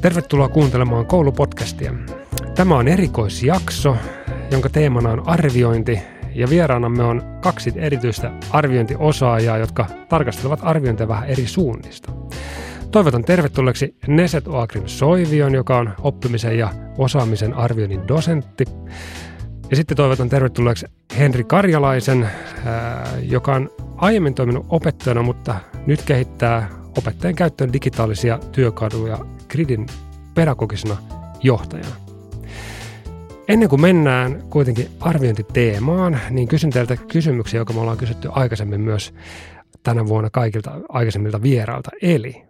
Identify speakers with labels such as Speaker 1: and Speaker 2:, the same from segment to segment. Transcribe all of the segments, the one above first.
Speaker 1: Tervetuloa kuuntelemaan koulupodcastia. Tämä on erikoisjakso, jonka teemana on arviointi ja vieraanamme on kaksi erityistä arviointiosaajaa, jotka tarkastelevat arviointia vähän eri suunnista. Toivotan tervetulleeksi Neset Oakrin Soivion, joka on oppimisen ja osaamisen arvioinnin dosentti. Ja sitten toivotan tervetulleeksi Henri Karjalaisen, joka on aiemmin toiminut opettajana, mutta nyt kehittää opettajan käyttöön digitaalisia työkaluja Gridin pedagogisena johtajana. Ennen kuin mennään kuitenkin arviointiteemaan, niin kysyn teiltä kysymyksiä, joka me ollaan kysytty aikaisemmin myös tänä vuonna kaikilta aikaisemmilta vierailta. Eli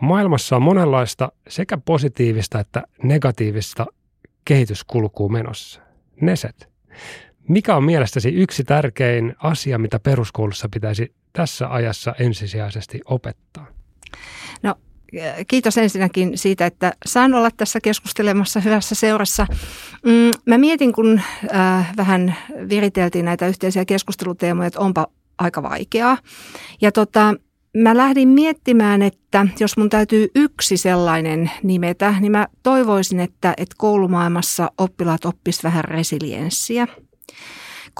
Speaker 1: maailmassa on monenlaista sekä positiivista että negatiivista kehityskulkua menossa. Neset. Mikä on mielestäsi yksi tärkein asia, mitä peruskoulussa pitäisi tässä ajassa ensisijaisesti opettaa?
Speaker 2: No kiitos ensinnäkin siitä, että saan olla tässä keskustelemassa hyvässä seurassa. Mm, mä mietin, kun äh, vähän viriteltiin näitä yhteisiä keskusteluteemoja, että onpa aika vaikeaa. Ja tota, mä lähdin miettimään, että jos mun täytyy yksi sellainen nimetä, niin mä toivoisin, että, että koulumaailmassa oppilaat oppis vähän resilienssiä –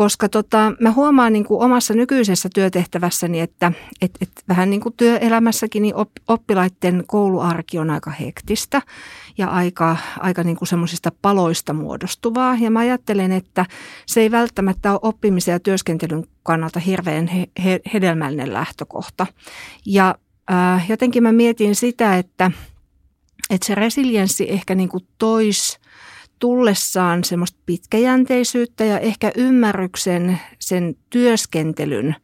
Speaker 2: koska tota, mä huomaan niin kuin omassa nykyisessä työtehtävässäni, että et, et vähän niin kuin työelämässäkin niin oppilaiden kouluarki on aika hektistä ja aika, aika niin kuin semmoisista paloista muodostuvaa. Ja mä ajattelen, että se ei välttämättä ole oppimisen ja työskentelyn kannalta hirveän he, he, hedelmällinen lähtökohta. Ja äh, jotenkin mä mietin sitä, että, että se resilienssi ehkä niin kuin toisi tullessaan semmoista pitkäjänteisyyttä ja ehkä ymmärryksen sen työskentelyn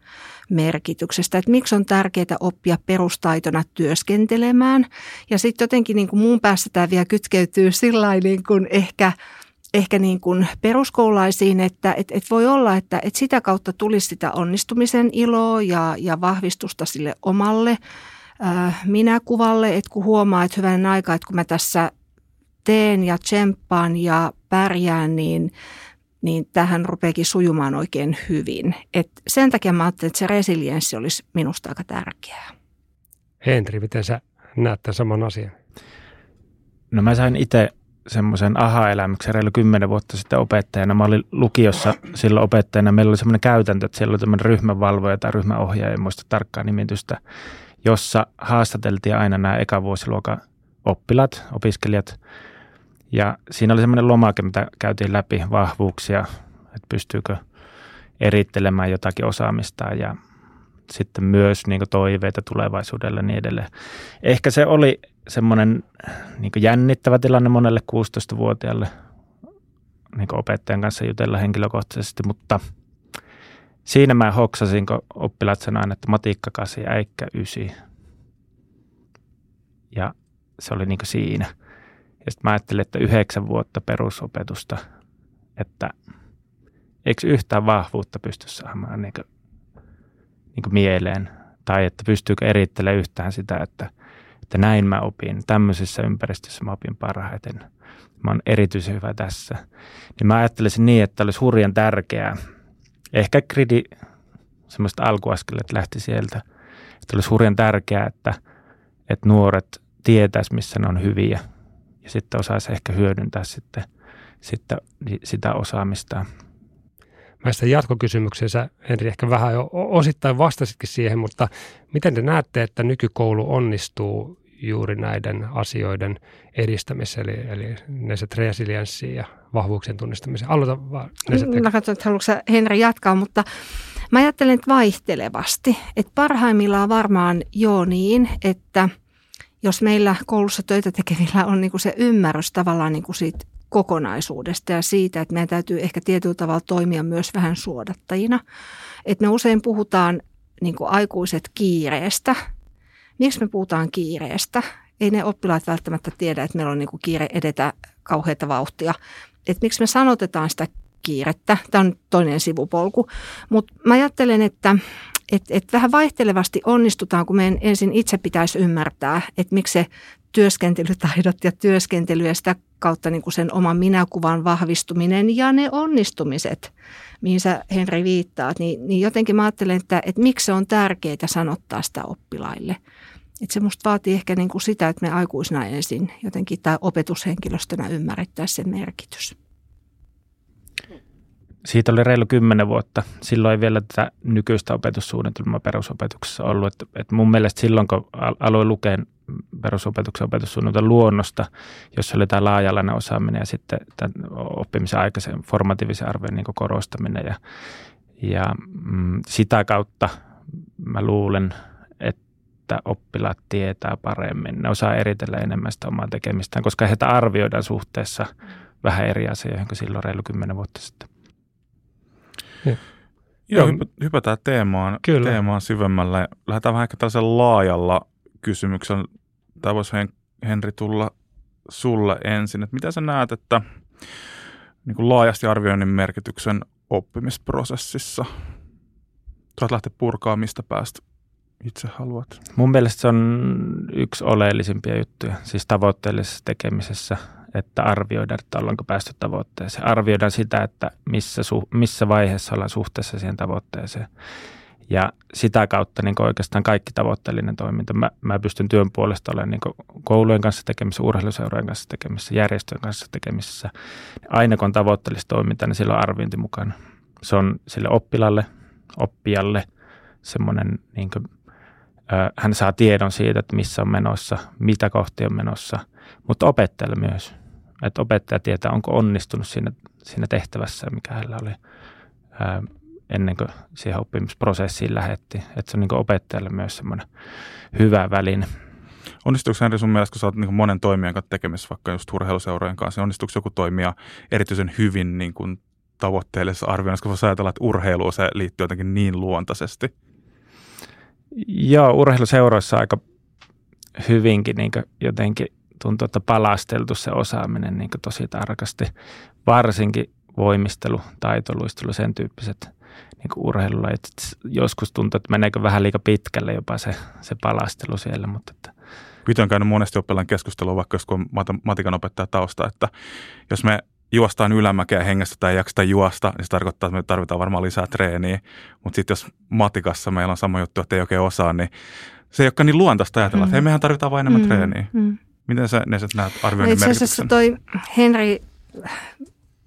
Speaker 2: merkityksestä, että miksi on tärkeää oppia perustaitona työskentelemään. Ja sitten jotenkin niin kuin mun päässä tämä vielä kytkeytyy sillä niin kuin ehkä, ehkä niin kuin peruskoulaisiin, että et, et voi olla, että et sitä kautta tulisi sitä onnistumisen iloa ja, ja vahvistusta sille omalle äh, minäkuvalle, että kun huomaa, että hyvän aikaa, että kun mä tässä teen ja tsemppaan ja pärjään, niin, niin tähän rupeekin sujumaan oikein hyvin. Et sen takia mä ajattelin, että se resilienssi olisi minusta aika tärkeää.
Speaker 1: Henri, miten sä näet tämän saman asian?
Speaker 3: No mä sain itse semmoisen aha-elämyksen reilu kymmenen vuotta sitten opettajana. Mä olin lukiossa silloin opettajana. Meillä oli semmoinen käytäntö, että siellä oli tämmöinen ryhmävalvoja tai ryhmäohjaaja, en muista tarkkaa nimitystä, jossa haastateltiin aina nämä ekavuosiluokan oppilaat, opiskelijat ja siinä oli semmoinen lomake, mitä käytiin läpi, vahvuuksia, että pystyykö erittelemään jotakin osaamista ja sitten myös niin toiveita tulevaisuudelle ja niin edelleen. Ehkä se oli semmoinen niin jännittävä tilanne monelle 16-vuotiaalle niin opettajan kanssa jutella henkilökohtaisesti, mutta siinä mä hoksasin, kun oppilaat sanoivat, että matikka 8 ja äikkä 9. Ja se oli niin siinä – ja sitten mä ajattelin, että yhdeksän vuotta perusopetusta, että eikö yhtään vahvuutta pysty saamaan niin kuin, niin kuin mieleen. Tai että pystyykö erittelemään yhtään sitä, että, että näin mä opin, tämmöisessä ympäristössä mä opin parhaiten. Mä oon erityisen hyvä tässä. Niin mä ajattelisin niin, että olisi hurjan tärkeää. Ehkä kridi, semmoista alkuaskelet lähti sieltä. Että olisi hurjan tärkeää, että, että nuoret tietäisi, missä ne on hyviä – ja sitten osaisi ehkä hyödyntää sitten, sitten sitä osaamista.
Speaker 1: Mä sitä jatkokysymykseen sä Henri ehkä vähän jo osittain vastasitkin siihen, mutta miten te näette, että nykykoulu onnistuu juuri näiden asioiden edistämisessä, eli, eli neset resilienssiin ja vahvuuksien tunnistamiseen? Aloita vaan.
Speaker 2: Mä katson, että haluatko Henri jatkaa, mutta mä ajattelen, että vaihtelevasti. Että parhaimmillaan varmaan joo niin, että – jos meillä koulussa töitä tekevillä on niin kuin se ymmärrys tavallaan niin kuin siitä kokonaisuudesta ja siitä, että meidän täytyy ehkä tietyllä tavalla toimia myös vähän suodattajina. Että me usein puhutaan niin kuin aikuiset kiireestä. Miksi me puhutaan kiireestä? Ei ne oppilaat välttämättä tiedä, että meillä on niin kuin kiire edetä kauheita vauhtia. Että miksi me sanotetaan sitä kiirettä. Tämä on toinen sivupolku. Mutta mä ajattelen, että et, et vähän vaihtelevasti onnistutaan, kun meidän ensin itse pitäisi ymmärtää, että miksi se työskentelytaidot ja työskentely ja sitä kautta niin kuin sen oman minäkuvan vahvistuminen ja ne onnistumiset, mihin sä Henri viittaat, niin, niin jotenkin mä ajattelen, että, että miksi se on tärkeää sanottaa sitä oppilaille. Et se musta vaatii ehkä niin kuin sitä, että me aikuisena ensin jotenkin tai opetushenkilöstönä ymmärrettäisiin sen merkitys.
Speaker 3: Siitä oli reilu kymmenen vuotta. Silloin ei vielä tätä nykyistä opetussuunnitelmaa perusopetuksessa ollut. Et, et mun mielestä silloin, kun aloin lukeen perusopetuksen opetussuunnitelman luonnosta, jossa oli tämä laajalainen osaaminen ja sitten tämän oppimisen aikaisen formatiivisen arvion niin korostaminen. Ja, ja mm, sitä kautta mä luulen, että oppilaat tietää paremmin. Ne osaa eritellä enemmän sitä omaa tekemistään, koska heitä arvioidaan suhteessa vähän eri asioihin kuin silloin reilu kymmenen vuotta sitten.
Speaker 4: Joo, hypätään teemaan, Kyllä. teemaan syvemmälle. Lähdetään vähän ehkä tällaisella laajalla kysymyksellä. Tämä voisi Henri tulla sulle ensin. Että mitä sä näet, että niin kuin laajasti arvioinnin merkityksen oppimisprosessissa? Saat lähteä purkaa mistä päästä itse haluat.
Speaker 3: Mun mielestä se on yksi oleellisimpia juttuja, siis tavoitteellisessa tekemisessä – että arvioidaan, että ollaanko päästy tavoitteeseen. Arvioidaan sitä, että missä, su, missä vaiheessa ollaan suhteessa siihen tavoitteeseen. Ja sitä kautta niin oikeastaan kaikki tavoitteellinen toiminta. Mä, mä pystyn työn puolesta olemaan niin koulujen kanssa tekemissä, urheiluseurojen kanssa tekemissä, järjestöjen kanssa tekemissä. Aina kun on tavoitteellista toimintaa, niin sillä on arviointi mukana. Se on sille oppilalle, oppijalle semmoinen, niin kuin, ö, hän saa tiedon siitä, että missä on menossa, mitä kohti on menossa, mutta opettajalle myös – että opettaja tietää, onko onnistunut siinä, siinä tehtävässä, mikä hänellä oli ää, ennen kuin siihen oppimisprosessiin lähetti. Että se on niin opettajalle myös semmoinen hyvä väline.
Speaker 4: Onnistuuko Henri sun mielestä, kun sä oot niin monen toimijan kanssa tekemisissä, vaikka just urheiluseurojen kanssa, niin onnistuuko joku toimija erityisen hyvin niin kuin tavoitteellisessa arvioinnissa, kun voisi ajatella, että urheiluun se liittyy jotenkin niin luontaisesti?
Speaker 3: Joo, urheiluseuroissa aika hyvinkin niin jotenkin tuntuu, että palasteltu se osaaminen niin tosi tarkasti. Varsinkin voimistelu, taitoluistelu, sen tyyppiset niin urheilulajit. Joskus tuntuu, että meneekö vähän liika pitkälle jopa se, se palastelu siellä. Mutta että.
Speaker 4: Itse on käynyt monesti oppilaan keskustelua, vaikka jos on matikan opettaja tausta, että jos me juostaan ylämäkeä hengestä tai ei jakseta juosta, niin se tarkoittaa, että me tarvitaan varmaan lisää treeniä. Mutta sitten jos matikassa meillä on sama juttu, että ei oikein osaa, niin se ei olekaan niin luontaista ajatella, mm. että hei, mehän tarvitaan vain enemmän mm. treeniä. Mm. Miten sä Neset näet arvioinnin Itse asiassa
Speaker 2: toi Henri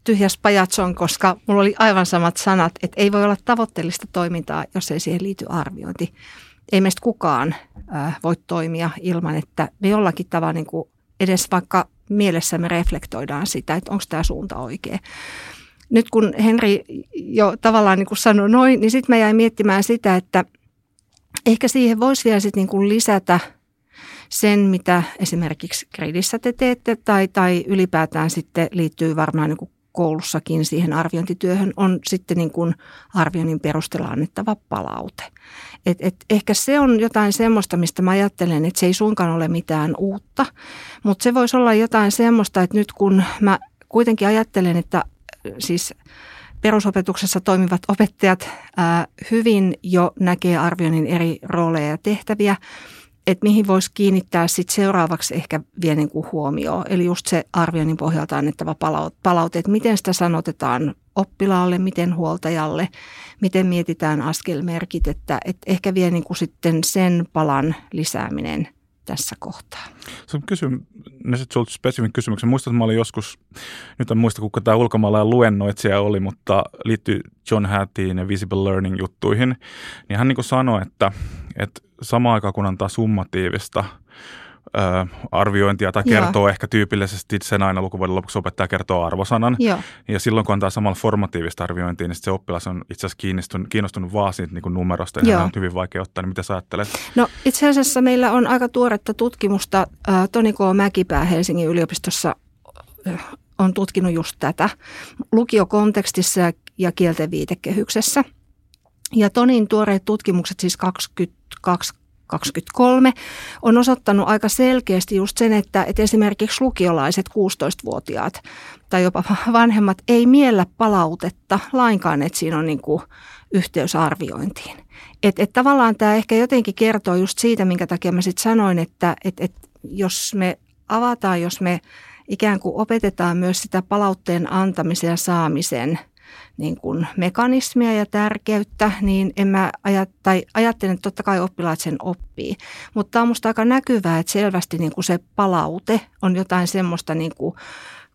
Speaker 2: tyhjäs pajatson, koska mulla oli aivan samat sanat, että ei voi olla tavoitteellista toimintaa, jos ei siihen liity arviointi. Ei meistä kukaan äh, voi toimia ilman, että me jollakin tavalla niin kuin edes vaikka mielessämme reflektoidaan sitä, että onko tämä suunta oikea. Nyt kun Henri jo tavallaan niin kuin sanoi noin, niin sitten mä jäin miettimään sitä, että ehkä siihen voisi vielä sit niin kuin lisätä – sen, mitä esimerkiksi gradissä te teette tai, tai ylipäätään sitten liittyy varmaan niin koulussakin siihen arviointityöhön, on sitten niin kuin arvioinnin perusteella annettava palaute. Et, et ehkä se on jotain semmoista, mistä mä ajattelen, että se ei suinkaan ole mitään uutta, mutta se voisi olla jotain semmoista, että nyt kun mä kuitenkin ajattelen, että siis perusopetuksessa toimivat opettajat ää, hyvin jo näkee arvioinnin eri rooleja ja tehtäviä, että mihin voisi kiinnittää sit seuraavaksi ehkä vielä niin kuin huomioon. Eli just se arvioinnin pohjalta annettava palaute, että miten sitä sanotetaan oppilaalle, miten huoltajalle, miten mietitään askelmerkit, että, että ehkä vielä niin kuin sitten sen palan lisääminen tässä kohtaa.
Speaker 4: Kysyn, sitten sulta spesifin kysymyksen. Muistat, että mä olin joskus, nyt en muista kuka tämä ulkomaalainen luennoitsija oli, mutta liittyy John Hattyin ja Visible Learning juttuihin, niin hän niin sanoi, että, että samaan aikaan kun antaa summatiivista ö, arviointia tai kertoo Joo. ehkä tyypillisesti sen aina lukuvuoden lopuksi opettaja kertoo arvosanan. Joo. Ja silloin kun antaa samalla formatiivista arviointia, niin se oppilas on itse asiassa kiinnostunut, kiinnostunut vaan siitä niin numerosta ja on hyvin vaikea ottaa. Niin mitä sä ajattelet?
Speaker 2: No itse asiassa meillä on aika tuoretta tutkimusta. Toni K. Mäkipää Helsingin yliopistossa on tutkinut just tätä lukiokontekstissa ja kielten viitekehyksessä. Ja Tonin tuoreet tutkimukset, siis 20 2023 on osoittanut aika selkeästi just sen, että, että esimerkiksi lukiolaiset 16-vuotiaat tai jopa vanhemmat ei miellä palautetta lainkaan, että siinä on niin kuin yhteys arviointiin. Että et tavallaan tämä ehkä jotenkin kertoo just siitä, minkä takia mä sitten sanoin, että et, et jos me avataan, jos me ikään kuin opetetaan myös sitä palautteen antamisen ja saamisen niin kuin mekanismia ja tärkeyttä, niin en mä ajat, tai ajattelen, että totta kai oppilaat sen oppii. Mutta tämä on musta aika näkyvää, että selvästi niin kuin se palaute on jotain semmoista niin kuin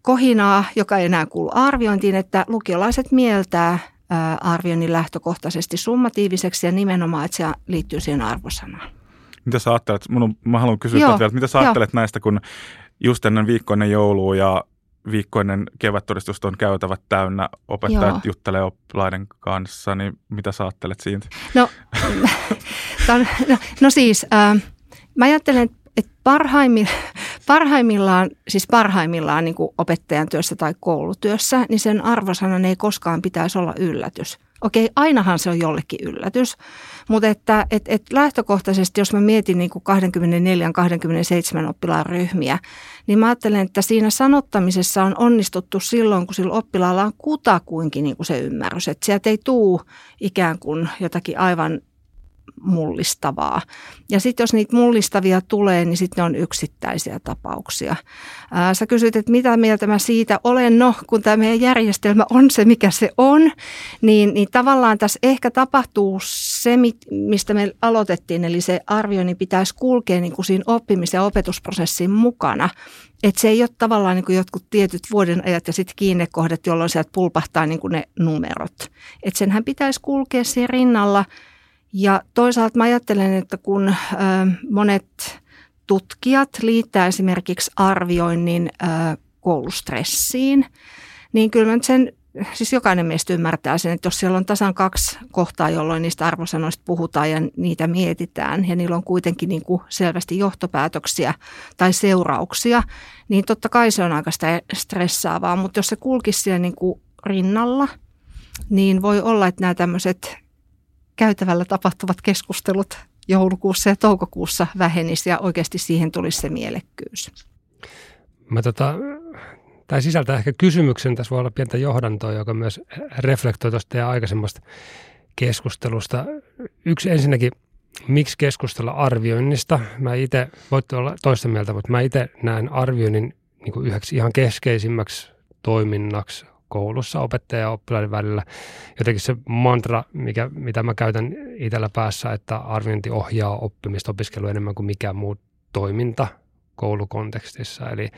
Speaker 2: kohinaa, joka ei enää kuulu arviointiin, että lukiolaiset mieltää arvioinnin lähtökohtaisesti summatiiviseksi ja nimenomaan, että se liittyy siihen arvosanaan.
Speaker 4: Mitä sä ajattelet, mun, mä haluan kysyä Joo, että mitä sä ajattelet jo. näistä, kun just ennen viikkoinen joulua ja viikkoinen kevättodistus on käytävät täynnä, opettajat Joo. juttelee oppilaiden kanssa, niin mitä sä ajattelet siitä?
Speaker 2: No, ton, no, no siis, äh, mä ajattelen, että parhaimmillaan, parhaimmillaan, siis parhaimmillaan niin kuin opettajan työssä tai koulutyössä, niin sen arvosanan ei koskaan pitäisi olla yllätys. Okei, ainahan se on jollekin yllätys, mutta että et, et lähtökohtaisesti, jos mä mietin niin kuin 24-27 oppilaan ryhmiä, niin mä ajattelen, että siinä sanottamisessa on onnistuttu silloin, kun sillä oppilaalla on kutakuinkin niin kuin se ymmärrys. Että sieltä ei tuu ikään kuin jotakin aivan mullistavaa. Ja sitten jos niitä mullistavia tulee, niin sitten ne on yksittäisiä tapauksia. Ää, sä kysyt, että mitä mieltä mä siitä olen. No, kun tämä meidän järjestelmä on se, mikä se on, niin, niin tavallaan tässä ehkä tapahtuu se, mistä me aloitettiin, eli se arvioinnin pitäisi kulkea niin kuin siinä oppimis- ja opetusprosessin mukana. Että se ei ole tavallaan niin kuin jotkut tietyt vuoden ajat ja sitten kiinnekohdat, jolloin sieltä pulpahtaa niin kuin ne numerot. Että senhän pitäisi kulkea siinä rinnalla – ja toisaalta mä ajattelen, että kun monet tutkijat liittää esimerkiksi arvioinnin koulustressiin, niin kyllä mä sen, siis jokainen meistä ymmärtää sen, että jos siellä on tasan kaksi kohtaa, jolloin niistä arvosanoista puhutaan ja niitä mietitään ja niillä on kuitenkin niin kuin selvästi johtopäätöksiä tai seurauksia, niin totta kai se on aika stressaavaa, mutta jos se kulkisi siellä niin kuin rinnalla, niin voi olla, että nämä tämmöiset käytävällä tapahtuvat keskustelut joulukuussa ja toukokuussa vähenisi ja oikeasti siihen tulisi se mielekkyys.
Speaker 1: Mä tota, tai sisältää ehkä kysymyksen, tässä voi olla pientä johdantoa, joka myös reflektoi tuosta teidän aikaisemmasta keskustelusta. Yksi ensinnäkin, miksi keskustella arvioinnista? Mä itse, voitte olla toista mieltä, mutta mä itse näen arvioinnin niin kuin yhdeksi ihan keskeisimmäksi toiminnaksi koulussa opettaja ja oppilaiden välillä. Jotenkin se mantra, mikä, mitä mä käytän itsellä päässä, että arviointi ohjaa oppimista opiskelua enemmän kuin mikään muu toiminta koulukontekstissa. Eli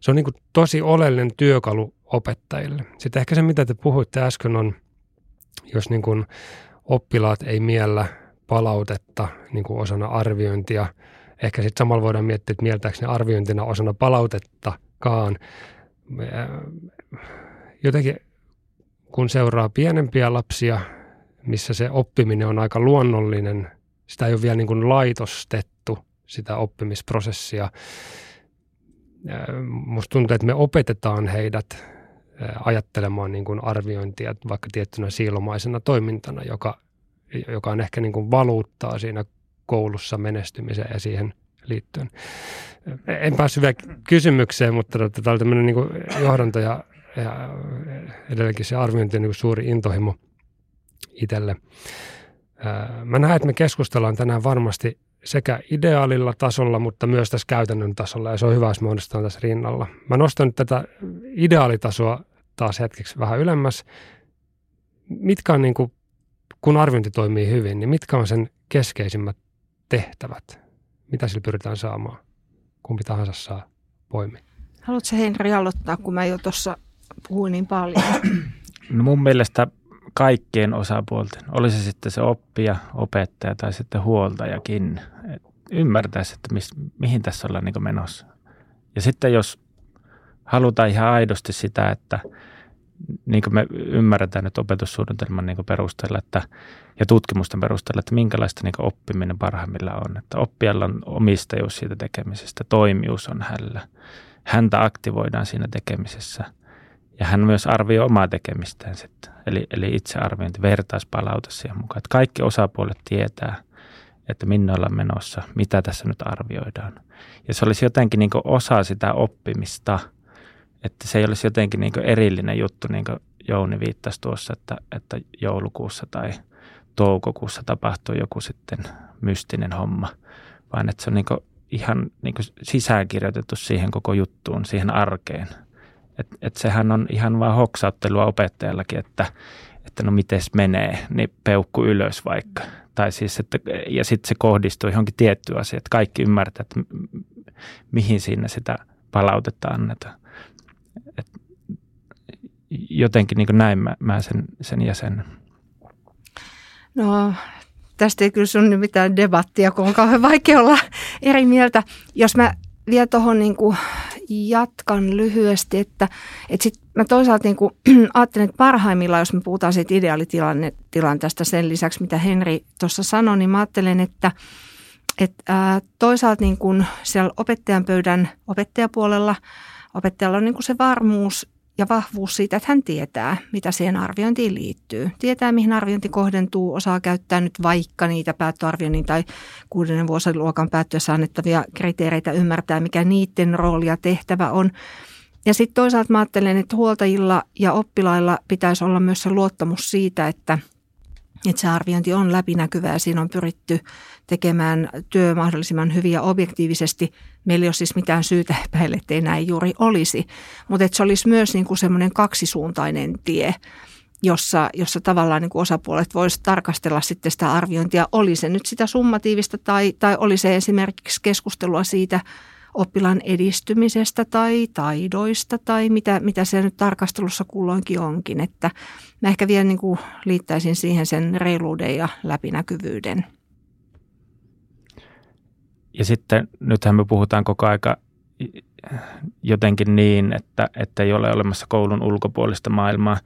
Speaker 1: se on niin kuin tosi oleellinen työkalu opettajille. Sitten ehkä se, mitä te puhuitte äsken, on, jos niin kuin oppilaat ei miellä palautetta niin kuin osana arviointia, ehkä sitten samalla voidaan miettiä, että mieltääkö ne arviointina osana palautettakaan jotenkin kun seuraa pienempiä lapsia, missä se oppiminen on aika luonnollinen, sitä ei ole vielä niin kuin laitostettu, sitä oppimisprosessia. Musta tuntuu, että me opetetaan heidät ajattelemaan niin kuin arviointia vaikka tiettynä siilomaisena toimintana, joka, joka on ehkä niin kuin valuuttaa siinä koulussa menestymiseen ja siihen liittyen. En päässyt vielä kysymykseen, mutta tota, tämä oli tämmöinen niin johdanto ja ja edelleenkin se arviointi on niin suuri intohimo itselle. Mä näen, että me keskustellaan tänään varmasti sekä ideaalilla tasolla, mutta myös tässä käytännön tasolla, ja se on hyvä, jos me onnistutaan tässä rinnalla. Mä nostan nyt tätä ideaalitasoa taas hetkeksi vähän ylemmäs. Mitkä on, niin kuin, kun arviointi toimii hyvin, niin mitkä on sen keskeisimmät tehtävät? Mitä sillä pyritään saamaan? Kumpi tahansa saa poimia.
Speaker 2: Haluatko Henri aloittaa, kun mä jo tuossa puhuu niin paljon?
Speaker 3: No mun mielestä kaikkien osapuolten, oli se sitten se oppija, opettaja tai sitten huoltajakin, ymmärtäisi, että mis, mihin tässä ollaan niin menossa. Ja sitten jos halutaan ihan aidosti sitä, että niin kuin me ymmärretään nyt opetussuunnitelman niin perusteella että, ja tutkimusten perusteella, että minkälaista niin oppiminen parhaimmillaan on. Että oppijalla on omistajuus siitä tekemisestä, toimijuus on hänellä. Häntä aktivoidaan siinä tekemisessä – ja hän myös arvioi omaa tekemistään sitten, eli, eli itsearviointi, vertaispalaute siihen mukaan. Että kaikki osapuolet tietää, että minne ollaan menossa, mitä tässä nyt arvioidaan. Ja se olisi jotenkin niin osa sitä oppimista, että se ei olisi jotenkin niin erillinen juttu, niin kuin Jouni viittasi tuossa, että, että joulukuussa tai toukokuussa tapahtuu joku sitten mystinen homma, vaan että se on niin ihan niin sisäänkirjoitettu siihen koko juttuun, siihen arkeen – Et, et sehän on ihan vaan hoksauttelua opettajallakin, että, että no mites menee, niin peukku ylös vaikka. Tai siis, että, ja sitten se kohdistuu johonkin tiettyyn asiaan, että kaikki ymmärtää, että mihin siinä sitä palautetta annetaan. Et jotenkin niin näin mä, mä sen, sen jäsen.
Speaker 2: No tästä ei kyllä sun mitään debattia, kun on kauhean vaikea olla eri mieltä. Jos mä vielä tuohon niin jatkan lyhyesti, että, että sit mä toisaalta niin kuin, ajattelen, että parhaimmillaan, jos me puhutaan siitä ideaalitilanteesta sen lisäksi, mitä Henri tuossa sanoi, niin mä ajattelen, että, että ää, toisaalta niin kuin siellä opettajan pöydän opettajapuolella opettajalla on niin kuin se varmuus ja vahvuus siitä, että hän tietää, mitä siihen arviointiin liittyy. Tietää, mihin arviointi kohdentuu, osaa käyttää nyt vaikka niitä päättöarvioinnin tai kuudennen vuosiluokan päättyessä annettavia kriteereitä, ymmärtää, mikä niiden rooli ja tehtävä on. Ja sitten toisaalta mä ajattelen, että huoltajilla ja oppilailla pitäisi olla myös se luottamus siitä, että – että se arviointi on läpinäkyvää. Siinä on pyritty tekemään työ mahdollisimman hyvin ja objektiivisesti. Meillä ei ole siis mitään syytä epäillä, ettei näin juuri olisi. Mutta se olisi myös niin kuin semmoinen kaksisuuntainen tie, jossa, jossa tavallaan niin kuin osapuolet voisivat tarkastella sitten sitä arviointia. Oli se nyt sitä summatiivista tai, tai oli se esimerkiksi keskustelua siitä – oppilaan edistymisestä tai taidoista tai mitä, mitä se nyt tarkastelussa kulloinkin onkin. Että mä ehkä vielä niin kuin liittäisin siihen sen reiluuden ja läpinäkyvyyden.
Speaker 3: Ja sitten nythän me puhutaan koko aika jotenkin niin, että, että ei ole olemassa koulun ulkopuolista maailmaa.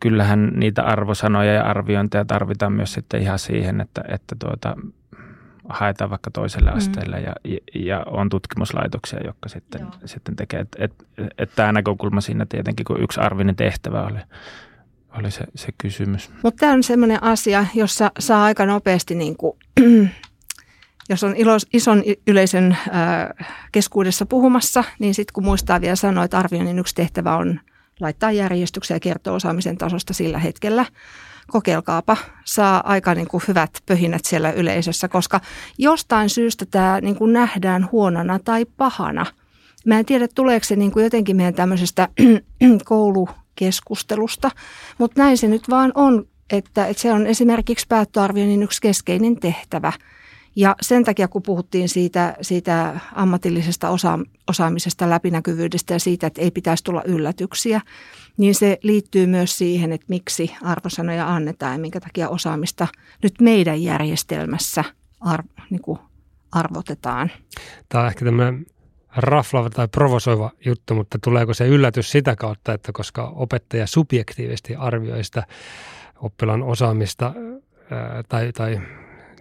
Speaker 3: kyllähän niitä arvosanoja ja arviointeja tarvitaan myös sitten ihan siihen, että, että tuota, haetaan vaikka toiselle mm. asteelle mm. ja, ja on tutkimuslaitoksia, jotka sitten, sitten tekee. Että et, et, et tämä näkökulma siinä tietenkin, kun yksi arvinen tehtävä oli, oli se, se kysymys.
Speaker 2: Mutta tämä on sellainen asia, jossa saa aika nopeasti, niin kuin, jos on ilos, ison yleisön äh, keskuudessa puhumassa, niin sitten kun muistaa vielä sanoa, että arvioinnin yksi tehtävä on laittaa järjestyksiä ja kertoa osaamisen tasosta sillä hetkellä – kokeilkaapa, saa aika niin kuin hyvät pöhinät siellä yleisössä, koska jostain syystä tämä niin kuin nähdään huonona tai pahana. Mä en tiedä, tuleeko se niin kuin jotenkin meidän tämmöisestä koulukeskustelusta, mutta näin se nyt vaan on, että, että se on esimerkiksi päättöarvioinnin yksi keskeinen tehtävä – ja sen takia, kun puhuttiin siitä, siitä ammatillisesta osa, osaamisesta, läpinäkyvyydestä ja siitä, että ei pitäisi tulla yllätyksiä, niin se liittyy myös siihen, että miksi arvosanoja annetaan ja minkä takia osaamista nyt meidän järjestelmässä arv, niin kuin arvotetaan.
Speaker 1: Tämä on ehkä tämmöinen raflava tai provosoiva juttu, mutta tuleeko se yllätys sitä kautta, että koska opettaja subjektiivisesti arvioi sitä oppilaan osaamista tai, tai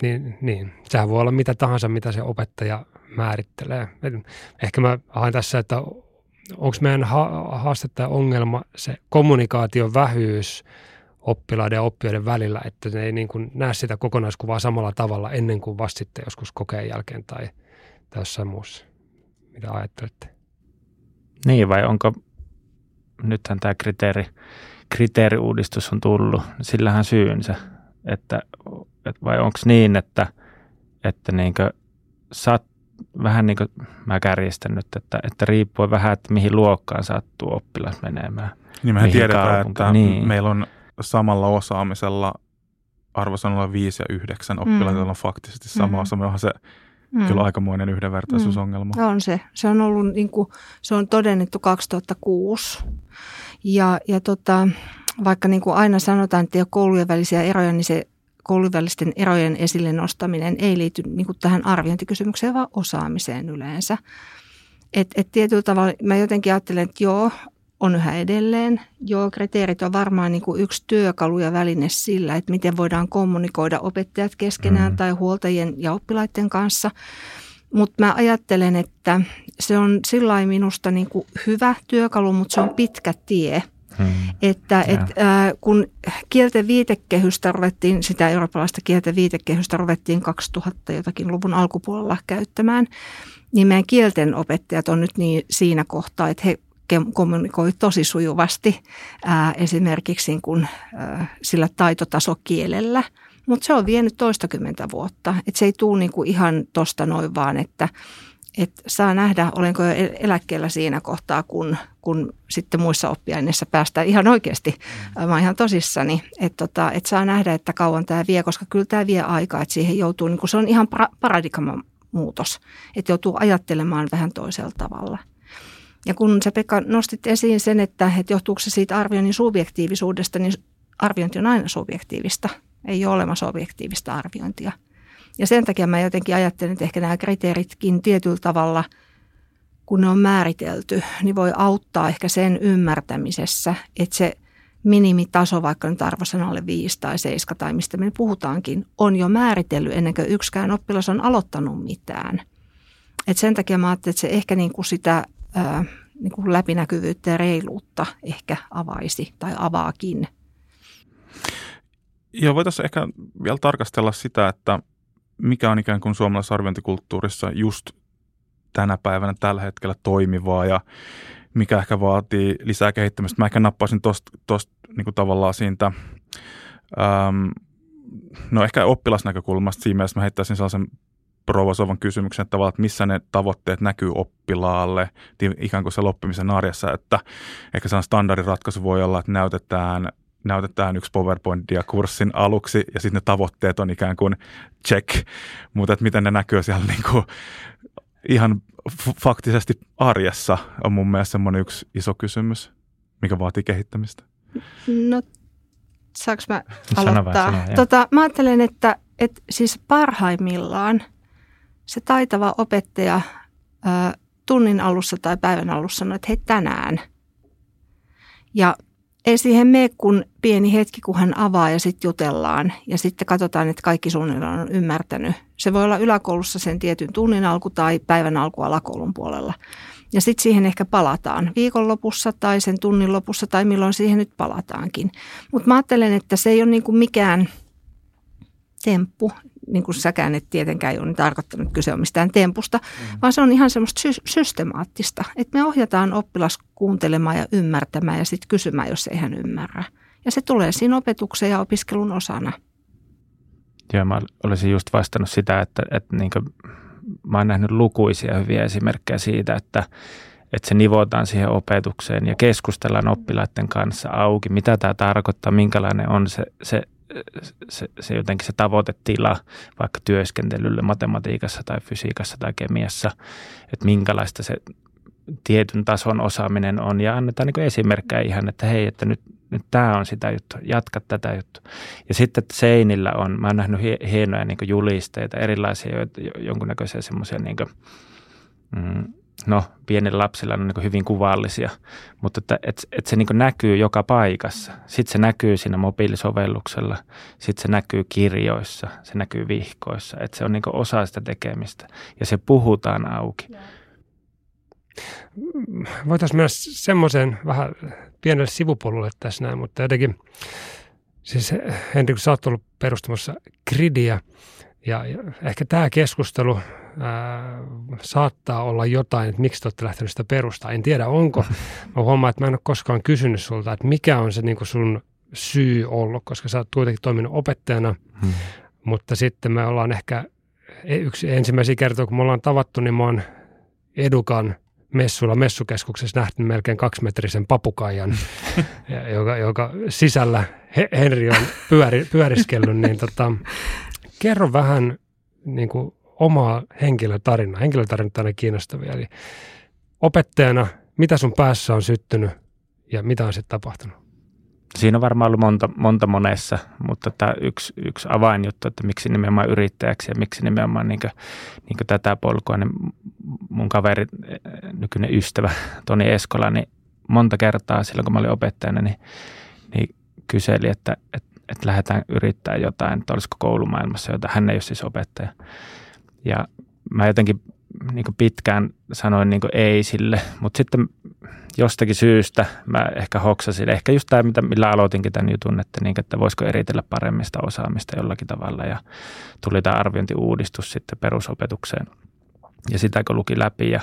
Speaker 1: niin, niin, sehän voi olla mitä tahansa, mitä se opettaja määrittelee. Ehkä mä haen tässä, että onko meidän haaste tai ongelma se kommunikaation vähyys oppilaiden ja oppijoiden välillä, että ne ei niin kuin näe sitä kokonaiskuvaa samalla tavalla ennen kuin vasta sitten joskus kokeen jälkeen tai, jossain muussa. Mitä ajattelette?
Speaker 3: Niin vai onko, nythän tämä kriteeri, kriteeriuudistus on tullut, sillähän syynsä, että vai onko niin, että, että niinkö sat, vähän niin kuin mä kärjistän nyt, että, että riippuu vähän, että mihin luokkaan sattuu oppilas menemään.
Speaker 4: Niin mehän tiedetään, kaupunki. että niin. meillä on samalla osaamisella arvosanalla 5 ja 9 oppilailla mm. on faktisesti sama mm. osaaminen. Onhan se mm. kyllä aikamoinen yhdenvertaisuusongelma.
Speaker 2: Mm. On se. Se on ollut, niin kuin, se on todennettu 2006. Ja, ja tota, vaikka niin kuin aina sanotaan, että ei ole koulujen välisiä eroja, niin se kouluvälisten erojen esille nostaminen ei liity niin kuin tähän arviointikysymykseen, vaan osaamiseen yleensä. Et, et tietyllä tavalla mä jotenkin ajattelen, että joo, on yhä edelleen. Joo, kriteerit on varmaan niin kuin yksi työkalu ja väline sillä, että miten voidaan kommunikoida opettajat keskenään mm. tai huoltajien ja oppilaiden kanssa. Mutta mä ajattelen, että se on sillä minusta niin kuin hyvä työkalu, mutta se on pitkä tie – Hmm. Että et, äh, kun kielten viitekehystä ruvettiin, sitä eurooppalaista kielten viitekehystä ruvettiin 2000 jotakin luvun alkupuolella käyttämään, niin meidän kielten opettajat on nyt niin siinä kohtaa, että he kommunikoi tosi sujuvasti ää, esimerkiksi niin kun, ää, sillä taitotasokielellä. Mutta se on vienyt toistakymmentä vuotta. Et se ei tule niinku ihan tuosta noin vaan, että että saa nähdä, olenko jo eläkkeellä siinä kohtaa, kun, kun sitten muissa oppiaineissa päästään ihan oikeasti. Mä ihan tosissani, että tota, et saa nähdä, että kauan tämä vie, koska kyllä tämä vie aikaa, että siihen joutuu, niin se on ihan paradigman muutos, että joutuu ajattelemaan vähän toisella tavalla. Ja kun sä Pekka nostit esiin sen, että, että johtuuko se siitä arvioinnin subjektiivisuudesta, niin arviointi on aina subjektiivista. Ei ole olemassa objektiivista arviointia – ja sen takia mä jotenkin ajattelen, että ehkä nämä kriteeritkin tietyllä tavalla, kun ne on määritelty, niin voi auttaa ehkä sen ymmärtämisessä, että se minimitaso, vaikka nyt arvosanalle 5 tai 7 tai mistä me puhutaankin, on jo määritellyt ennen kuin yksikään oppilas on aloittanut mitään. Et sen takia mä ajattelin, että se ehkä niin kuin sitä ää, niin kuin läpinäkyvyyttä ja reiluutta ehkä avaisi tai avaakin.
Speaker 4: Ja voitaisiin ehkä vielä tarkastella sitä, että mikä on ikään kuin suomalaisessa arviointikulttuurissa just tänä päivänä tällä hetkellä toimivaa ja mikä ehkä vaatii lisää kehittämistä. Mä ehkä nappaisin tuosta niin tavallaan siitä, äm, no ehkä oppilasnäkökulmasta siinä mielessä mä heittäisin sellaisen provosoivan kysymyksen, että, että missä ne tavoitteet näkyy oppilaalle ikään kuin se loppimisen arjessa, että ehkä sellainen standardiratkaisu voi olla, että näytetään näytetään yksi PowerPointia kurssin aluksi ja sitten ne tavoitteet on ikään kuin check, mutta että miten ne näkyy siellä niin kuin ihan faktisesti arjessa on mun mielestä semmoinen yksi iso kysymys, mikä vaatii kehittämistä.
Speaker 2: No, saanko mä aloittaa? Sano vai, sano, tota, mä ajattelen, että, että siis parhaimmillaan se taitava opettaja ää, tunnin alussa tai päivän alussa sanoo, että hei tänään. Ja ei siihen mene kuin pieni hetki, kun hän avaa ja sitten jutellaan ja sitten katsotaan, että kaikki suunnilleen on ymmärtänyt. Se voi olla yläkoulussa sen tietyn tunnin alku tai päivän alku alakoulun puolella. Ja sitten siihen ehkä palataan viikonlopussa tai sen tunnin lopussa tai milloin siihen nyt palataankin. Mutta mä ajattelen, että se ei ole niin kuin mikään temppu, niin kuin säkään et tietenkään ole tarkoittanut, että kyse on mistään tempusta, mm. vaan se on ihan semmoista sy- systemaattista, että me ohjataan oppilas kuuntelemaan ja ymmärtämään ja sitten kysymään, jos ei hän ymmärrä. Ja se tulee siinä opetuksen ja opiskelun osana.
Speaker 3: Joo, mä olisin just vastannut sitä, että, että niin kuin, mä oon nähnyt lukuisia hyviä esimerkkejä siitä, että, että se nivotaan siihen opetukseen ja keskustellaan oppilaiden kanssa auki, mitä tämä tarkoittaa, minkälainen on se, se se, se jotenkin se tavoitetila vaikka työskentelylle matematiikassa tai fysiikassa tai kemiassa, että minkälaista se tietyn tason osaaminen on ja annetaan niin esimerkkejä ihan, että hei, että nyt, nyt tämä on sitä juttua, jatka tätä juttua. Ja sitten että seinillä on, mä oon nähnyt hienoja niin julisteita, erilaisia jonkunnäköisiä semmoisia niin mm, no pienillä lapsilla on niin hyvin kuvallisia, mutta että, että, että se niin näkyy joka paikassa. Sitten se näkyy siinä mobiilisovelluksella, sitten se näkyy kirjoissa, se näkyy vihkoissa, että se on niin osa sitä tekemistä ja se puhutaan auki.
Speaker 1: Voitaisiin myös semmoisen vähän pienelle sivupolulle tässä näin, mutta jotenkin, siis Henrik, sä oot ollut perustamassa gridia ja, ehkä tämä keskustelu ää, saattaa olla jotain, että miksi te olette lähtenyt sitä perustaa. En tiedä onko. Mä huomaan, että mä en ole koskaan kysynyt sulta, että mikä on se niin sun syy ollut, koska sä oot kuitenkin toiminut opettajana, hmm. mutta sitten me ollaan ehkä e, yksi ensimmäisiä kertoja, kun me ollaan tavattu, niin mä oon Edukan messuilla messukeskuksessa nähty melkein kaksimetrisen papukaijan, joka, joka sisällä Henri on pyöri, pyöriskellyt, niin tota, kerro vähän niin kuin omaa henkilötarinaa. Henkilötarinat aina kiinnostavia. Eli opettajana, mitä sun päässä on syttynyt ja mitä on sitten tapahtunut?
Speaker 3: Siinä on varmaan ollut monta, monta monessa, mutta tämä yksi, yksi avainjuttu, että miksi nimenomaan yrittäjäksi ja miksi nimenomaan niin kuin, niin kuin tätä polkua, niin mun kaveri, nykyinen ystävä Toni Eskola, niin monta kertaa silloin, kun mä olin opettajana, niin, niin kyseli, että, että, että lähdetään yrittämään jotain, että olisiko koulumaailmassa jotain. Hän ei ole siis opettaja. Ja mä jotenkin niin pitkään sanoin niin ei sille, mutta sitten jostakin syystä mä ehkä hoksasin, ehkä just tämä, millä aloitinkin tämän jutun, että, niin, että voisiko eritellä paremmin sitä osaamista jollakin tavalla ja tuli tämä arviointiuudistus sitten perusopetukseen ja sitä kun luki läpi ja,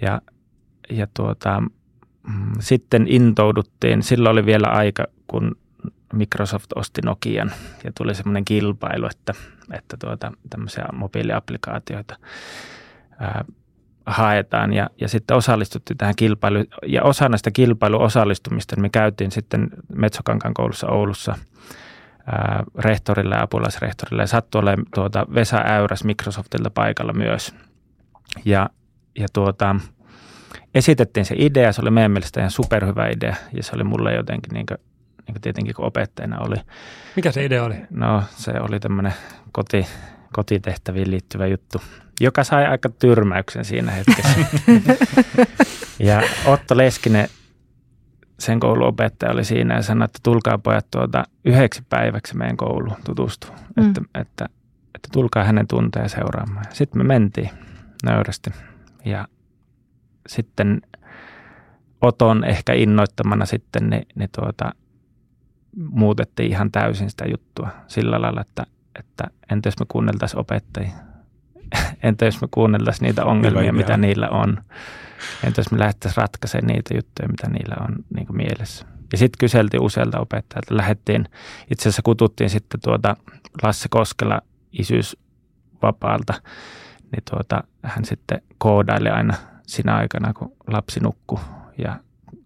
Speaker 3: ja, ja tuota, mm, sitten intouduttiin, silloin oli vielä aika, kun Microsoft osti Nokian ja tuli semmoinen kilpailu, että, että tuota, tämmöisiä mobiiliaplikaatioita. Ää, haetaan ja, ja sitten osallistuttiin tähän kilpailuun. Ja osana sitä kilpailuosallistumista niin me käytiin sitten Metsokankan koulussa Oulussa ää, rehtorille ja apulaisrehtorille ja sattui olemaan tuota Vesa Äyräs Microsoftilta paikalla myös. Ja, ja tuota, esitettiin se idea, se oli meidän mielestä ihan superhyvä idea ja se oli mulle jotenkin niin niin kuin tietenkin kun opettajana oli.
Speaker 1: Mikä se idea oli?
Speaker 3: No se oli tämmöinen koti, kotitehtäviin liittyvä juttu, joka sai aika tyrmäyksen siinä hetkessä. ja Otto Leskinen, sen kouluopettaja oli siinä ja sanoi, että tulkaa pojat tuota yhdeksi päiväksi meidän kouluun tutustua, mm. että, että, että tulkaa hänen tunteja seuraamaan. Sitten me mentiin nöyrästi ja sitten Oton ehkä innoittamana sitten niin, niin tuota, muutettiin ihan täysin sitä juttua sillä lailla, että, että entä jos me kuunneltaisiin opettajia? entä jos me kuunneltaisiin niitä ongelmia, mitä niillä on? Entä jos me lähdettäisiin ratkaisemaan niitä juttuja, mitä niillä on niin mielessä? Ja sitten kyseltiin useilta opettajilta. Lähettiin, itse asiassa kututtiin sitten tuota Lasse Koskela isyysvapaalta, niin tuota, hän sitten koodaili aina siinä aikana, kun lapsi nukkui ja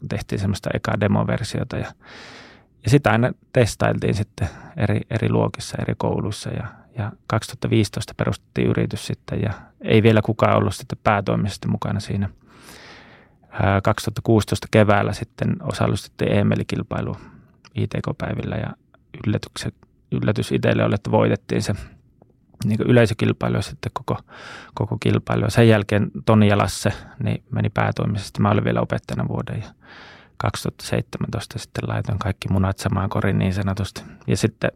Speaker 3: tehtiin semmoista ekaa demoversiota ja, ja sitä aina testailtiin sitten eri, eri luokissa, eri kouluissa ja, ja 2015 perustettiin yritys sitten ja ei vielä kukaan ollut sitten päätoimisesti mukana siinä. 2016 keväällä sitten osallistuttiin EMELI-kilpailuun ITK-päivillä ja yllätys itselle oli, että voitettiin se niin yleisökilpailu sitten koko, koko kilpailu. Sen jälkeen Toni ja Lasse niin meni päätoimisesti. Mä olin vielä opettajana vuoden ja 2017 sitten laitoin kaikki munat samaan korin niin sanotusti. Ja sitten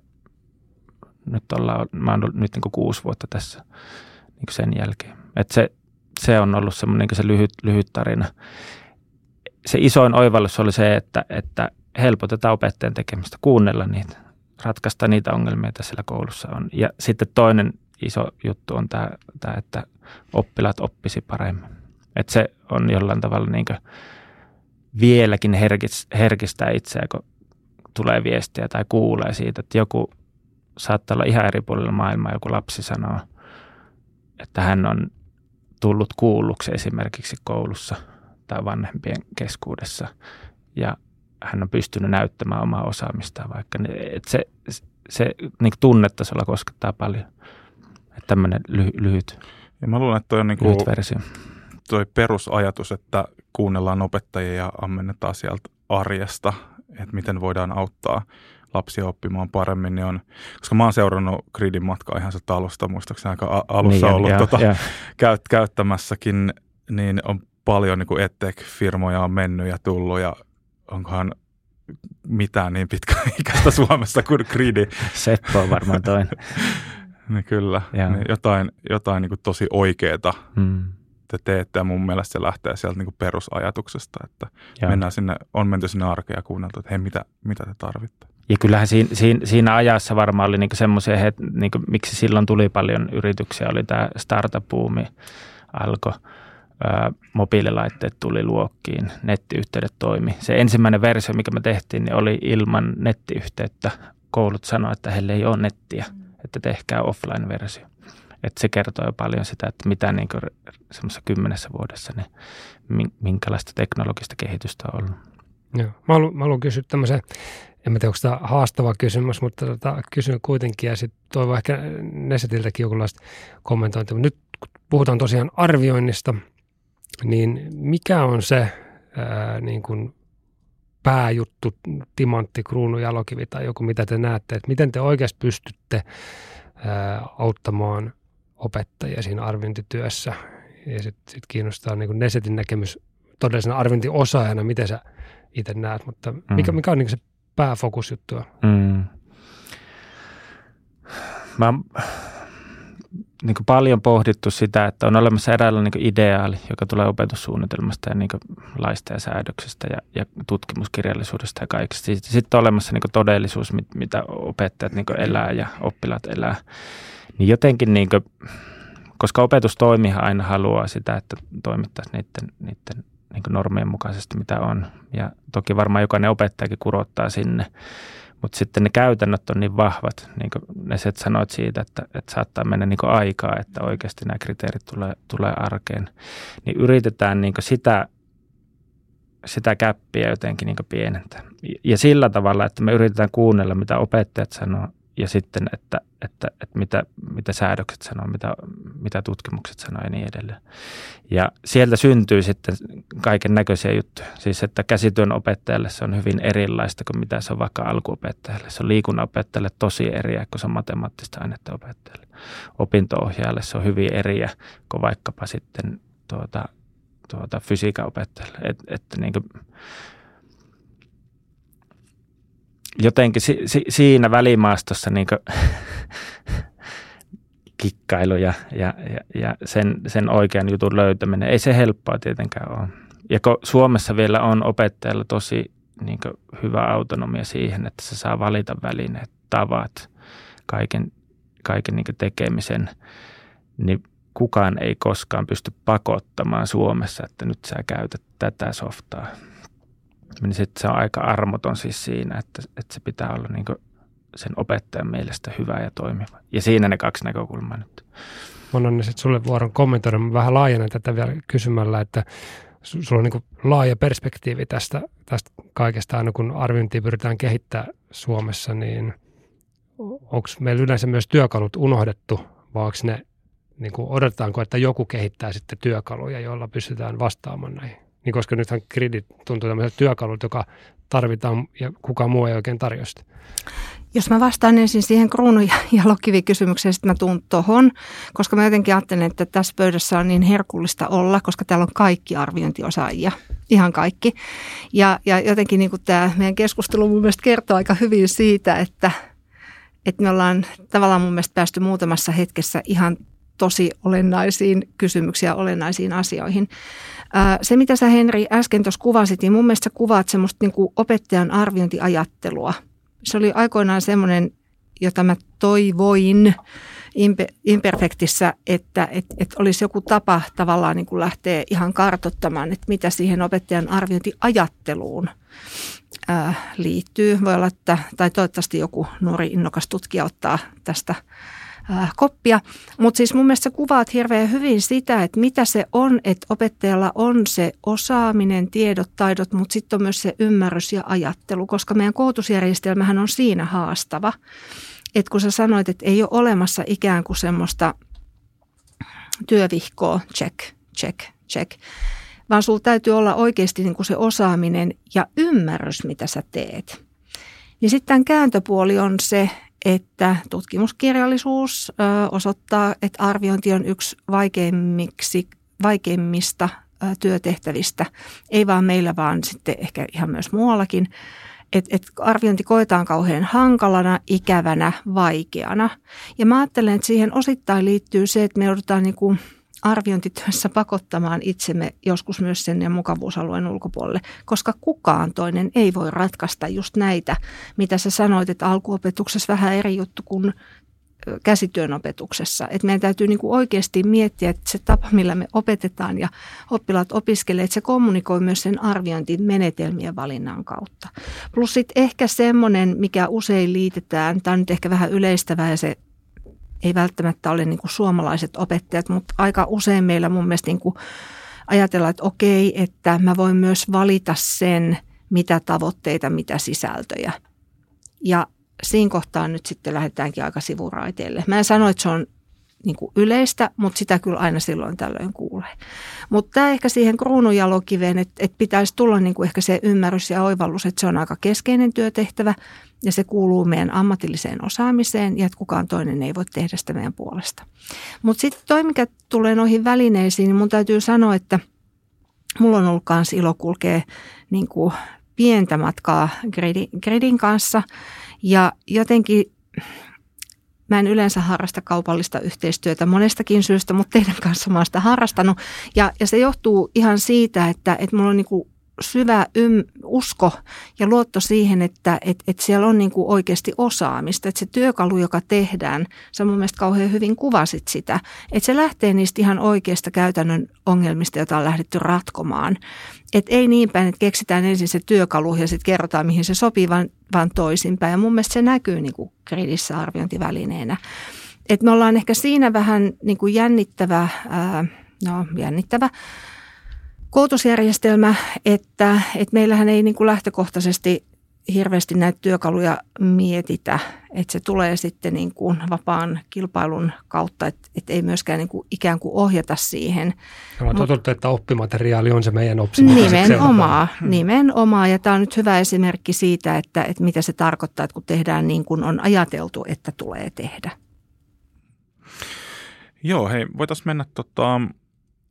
Speaker 3: nyt ollaan, mä oon nyt niin kuusi vuotta tässä niin sen jälkeen. Et se, se on ollut semmoinen niin se lyhyt, lyhyt tarina. Se isoin oivallus oli se, että, että helpotetaan opettajan tekemistä, kuunnella niitä ratkaista niitä ongelmia, joita siellä koulussa on. Ja sitten toinen iso juttu on tämä, tämä että oppilaat oppisi paremmin. Että se on jollain tavalla niin vieläkin herkistää itseä, kun tulee viestiä tai kuulee siitä, että joku saattaa olla ihan eri puolilla maailmaa, joku lapsi sanoo, että hän on tullut kuulluksi esimerkiksi koulussa tai vanhempien keskuudessa ja hän on pystynyt näyttämään omaa osaamistaan vaikka. Että se, se niin tunnetasolla koskettaa paljon. Että tämmöinen lyhy, lyhyt,
Speaker 4: ja mä luulen, että toi on niin kuin versio. toi perusajatus, että kuunnellaan opettajia ja ammennetaan sieltä arjesta, että miten voidaan auttaa lapsia oppimaan paremmin, niin on, koska mä oon seurannut Gridin matkaa ihan se alusta, muistaakseni aika alussa niin, ollut ja, tota, ja. Käyt, käyttämässäkin, niin on paljon niin EdTech-firmoja on mennyt ja tullut ja onkohan mitään niin pitkäikäistä Suomessa kuin Gridi.
Speaker 3: Seppo on varmaan toinen.
Speaker 4: niin kyllä, niin jotain, jotain niin kuin tosi oikeeta hmm. Te teette ja mun mielestä se lähtee sieltä niin kuin perusajatuksesta, että ja. mennään sinne, on menty sinne arkeen ja kuunneltu, että hei mitä, mitä te tarvitte.
Speaker 3: Ja kyllähän siinä, siinä, siinä ajassa varmaan oli niinku semmoisia, niinku, miksi silloin tuli paljon yrityksiä, oli tämä startup-buumi alkoi mobiililaitteet tuli luokkiin, nettiyhteydet toimi. Se ensimmäinen versio, mikä me tehtiin, niin oli ilman nettiyhteyttä. Koulut sanoivat, että heillä ei ole nettiä, että tehkää offline-versio. Että se kertoo jo paljon sitä, että mitä niin semmoisessa kymmenessä vuodessa, niin minkälaista teknologista kehitystä on ollut.
Speaker 1: Joo. Mä haluan, mä haluan kysyä tämmöisen, en tiedä onko tämä haastava kysymys, mutta tota, kysyn kuitenkin ja sitten toivon ehkä Nesetiltäkin jonkunlaista kommentointia. Nyt kun puhutaan tosiaan arvioinnista – niin mikä on se ää, niin kuin pääjuttu, timantti, kruunu, jalokivi tai joku, mitä te näette, että miten te oikeasti pystytte ää, auttamaan opettajia siinä arviointityössä. Ja sitten sit kiinnostaa niin kuin Nesetin näkemys todellisena arviointiosaajana, miten sä itse näet, mutta mikä, mm. mikä on niin se pääfokusjuttu? Mm.
Speaker 3: Mä niin paljon pohdittu sitä, että on olemassa eräänlainen niin ideaali, joka tulee opetussuunnitelmasta ja niin laista ja säädöksestä ja, ja tutkimuskirjallisuudesta ja kaikesta. Sitten, sitten on olemassa niin todellisuus, mit, mitä opettajat niin elää ja oppilaat elää. Niin jotenkin, niin kuin, koska opetustoimihan aina haluaa sitä, että toimittaisiin niiden, niiden niin normien mukaisesti, mitä on. Ja toki varmaan jokainen opettajakin kurottaa sinne. Mutta sitten ne käytännöt on niin vahvat, niin kuin ne set sanoit siitä, että, että saattaa mennä niin aikaa, että oikeasti nämä kriteerit tulee, tulee arkeen. Niin yritetään niin sitä, sitä käppiä jotenkin niin pienentää. Ja sillä tavalla, että me yritetään kuunnella, mitä opettajat sanoo, ja sitten, että, että, että mitä, mitä säädökset sanoo, mitä, mitä tutkimukset sanoo ja niin edelleen. Ja sieltä syntyy sitten kaiken näköisiä juttuja. Siis, että käsityön opettajalle se on hyvin erilaista kuin mitä se on vaikka alkuopettajalle. Se on liikunnanopettajalle tosi eriä kuin se on matemaattista ainetta opettajalle. Opinto-ohjaajalle se on hyvin eriä kuin vaikkapa sitten tuota, tuota fysiikan opettajalle. Et, että niin kuin, jotenkin si, si, siinä välimaastossa niin kikkailu ja, ja, ja, ja sen, sen oikean jutun löytäminen, ei se helppoa tietenkään ole. Ja kun Suomessa vielä on opettajalla tosi niin hyvä autonomia siihen, että se saa valita välineet, tavat, kaiken, kaiken niin tekemisen, niin kukaan ei koskaan pysty pakottamaan Suomessa, että nyt sä käytät tätä softaa niin sitten se on aika armoton siis siinä, että, että se pitää olla niin sen opettajan mielestä hyvä ja toimiva. Ja siinä ne kaksi näkökulmaa nyt.
Speaker 1: Mä annan sitten sulle vuoron kommentoida. Mä vähän laajennan tätä vielä kysymällä, että sulla on niin laaja perspektiivi tästä, tästä kaikesta. Aina kun arviointia pyritään kehittämään Suomessa, niin onko meillä yleensä myös työkalut unohdettu, vai onko ne, niin odotetaanko, että joku kehittää sitten työkaluja, joilla pystytään vastaamaan näihin? Niin koska nythän kredit tuntuu tämmöiseltä työkalut, joka tarvitaan ja kukaan muu ei oikein tarjoa sitä.
Speaker 2: Jos mä vastaan ensin siihen kruunu- ja, lokivikysymykseen, sitten mä tuun tohon, koska mä jotenkin ajattelen, että tässä pöydässä on niin herkullista olla, koska täällä on kaikki arviointiosaajia, ihan kaikki. Ja, ja jotenkin niin tämä meidän keskustelu mun mielestä kertoo aika hyvin siitä, että, että me ollaan tavallaan mun mielestä päästy muutamassa hetkessä ihan tosi olennaisiin kysymyksiin ja olennaisiin asioihin. Se, mitä sä Henri äsken tuossa kuvasit, niin mun mielestä sä kuvaat semmoista niin kuin opettajan arviointiajattelua. Se oli aikoinaan semmoinen, jota mä toivoin imperfektissä, että, että, että olisi joku tapa tavallaan niin kuin lähteä ihan kartottamaan, että mitä siihen opettajan arviointiajatteluun liittyy. Voi olla, että, tai toivottavasti joku nuori innokas tutkija ottaa tästä äh, koppia. Mutta siis mun mielestä sä kuvaat hirveän hyvin sitä, että mitä se on, että opettajalla on se osaaminen, tiedot, taidot, mutta sitten on myös se ymmärrys ja ajattelu, koska meidän koulutusjärjestelmähän on siinä haastava. Että kun sä sanoit, että ei ole olemassa ikään kuin semmoista työvihkoa, check, check, check, vaan sulla täytyy olla oikeasti niin kuin se osaaminen ja ymmärrys, mitä sä teet. Niin sitten kääntöpuoli on se, että tutkimuskirjallisuus osoittaa, että arviointi on yksi vaikeimmiksi, vaikeimmista työtehtävistä, ei vaan meillä, vaan sitten ehkä ihan myös muuallakin. että et arviointi koetaan kauhean hankalana, ikävänä, vaikeana. Ja mä ajattelen, että siihen osittain liittyy se, että me joudutaan niin kuin – arviointityössä pakottamaan itsemme joskus myös sen mukavuusalueen ulkopuolelle, koska kukaan toinen ei voi ratkaista just näitä, mitä sä sanoit, että alkuopetuksessa vähän eri juttu kuin käsityön opetuksessa. Että meidän täytyy niin kuin oikeasti miettiä, että se tapa, millä me opetetaan ja oppilaat opiskelee, että se kommunikoi myös sen arviointin menetelmien valinnan kautta. Plus sitten ehkä semmoinen, mikä usein liitetään, tämä on nyt ehkä vähän yleistävää ja se ei välttämättä ole niin kuin suomalaiset opettajat, mutta aika usein meillä mun mielestä niin kuin ajatellaan, että okei, että mä voin myös valita sen, mitä tavoitteita, mitä sisältöjä. Ja siinä kohtaa nyt sitten lähdetäänkin aika sivuraiteille. Mä en sano, että se on niin kuin yleistä, mutta sitä kyllä aina silloin tällöin kuulee. Mutta tämä ehkä siihen kruununjalokiveen, että, että pitäisi tulla niin kuin ehkä se ymmärrys ja oivallus, että se on aika keskeinen työtehtävä ja se kuuluu meidän ammatilliseen osaamiseen ja että kukaan toinen ei voi tehdä sitä meidän puolesta. Mutta sitten toi, mikä tulee noihin välineisiin, niin mun täytyy sanoa, että mulla on ollut myös ilo kulkea niin kuin pientä matkaa gridin, gridin kanssa ja jotenkin Mä en yleensä harrasta kaupallista yhteistyötä monestakin syystä, mutta teidän kanssa mä oon sitä harrastanut. Ja, ja se johtuu ihan siitä, että, että mulla on niin syvä ym, usko ja luotto siihen, että et, et siellä on niin kuin oikeasti osaamista. Että se työkalu, joka tehdään, sä mun mielestä kauhean hyvin kuvasit sitä, että se lähtee niistä ihan oikeista käytännön ongelmista, joita on lähdetty ratkomaan. Että ei niin päin, että keksitään ensin se työkalu ja sitten kerrotaan, mihin se sopii, vaan, vaan toisinpäin. Ja mun mielestä se näkyy niin kuin kredissä arviointivälineenä. Et me ollaan ehkä siinä vähän niin kuin jännittävä, ää, no jännittävä koulutusjärjestelmä, että, että meillähän ei niin kuin lähtökohtaisesti hirveästi näitä työkaluja mietitä, että se tulee sitten niin kuin vapaan kilpailun kautta, että, että ei myöskään niin kuin ikään kuin ohjata siihen.
Speaker 1: Me on totuttu, että oppimateriaali on se meidän oppiminen.
Speaker 2: Nimenomaan, nimenomaan. Ja tämä on nyt hyvä esimerkki siitä, että, että mitä se tarkoittaa, että kun tehdään niin kuin on ajateltu, että tulee tehdä.
Speaker 4: Joo, hei, voitaisiin mennä tota,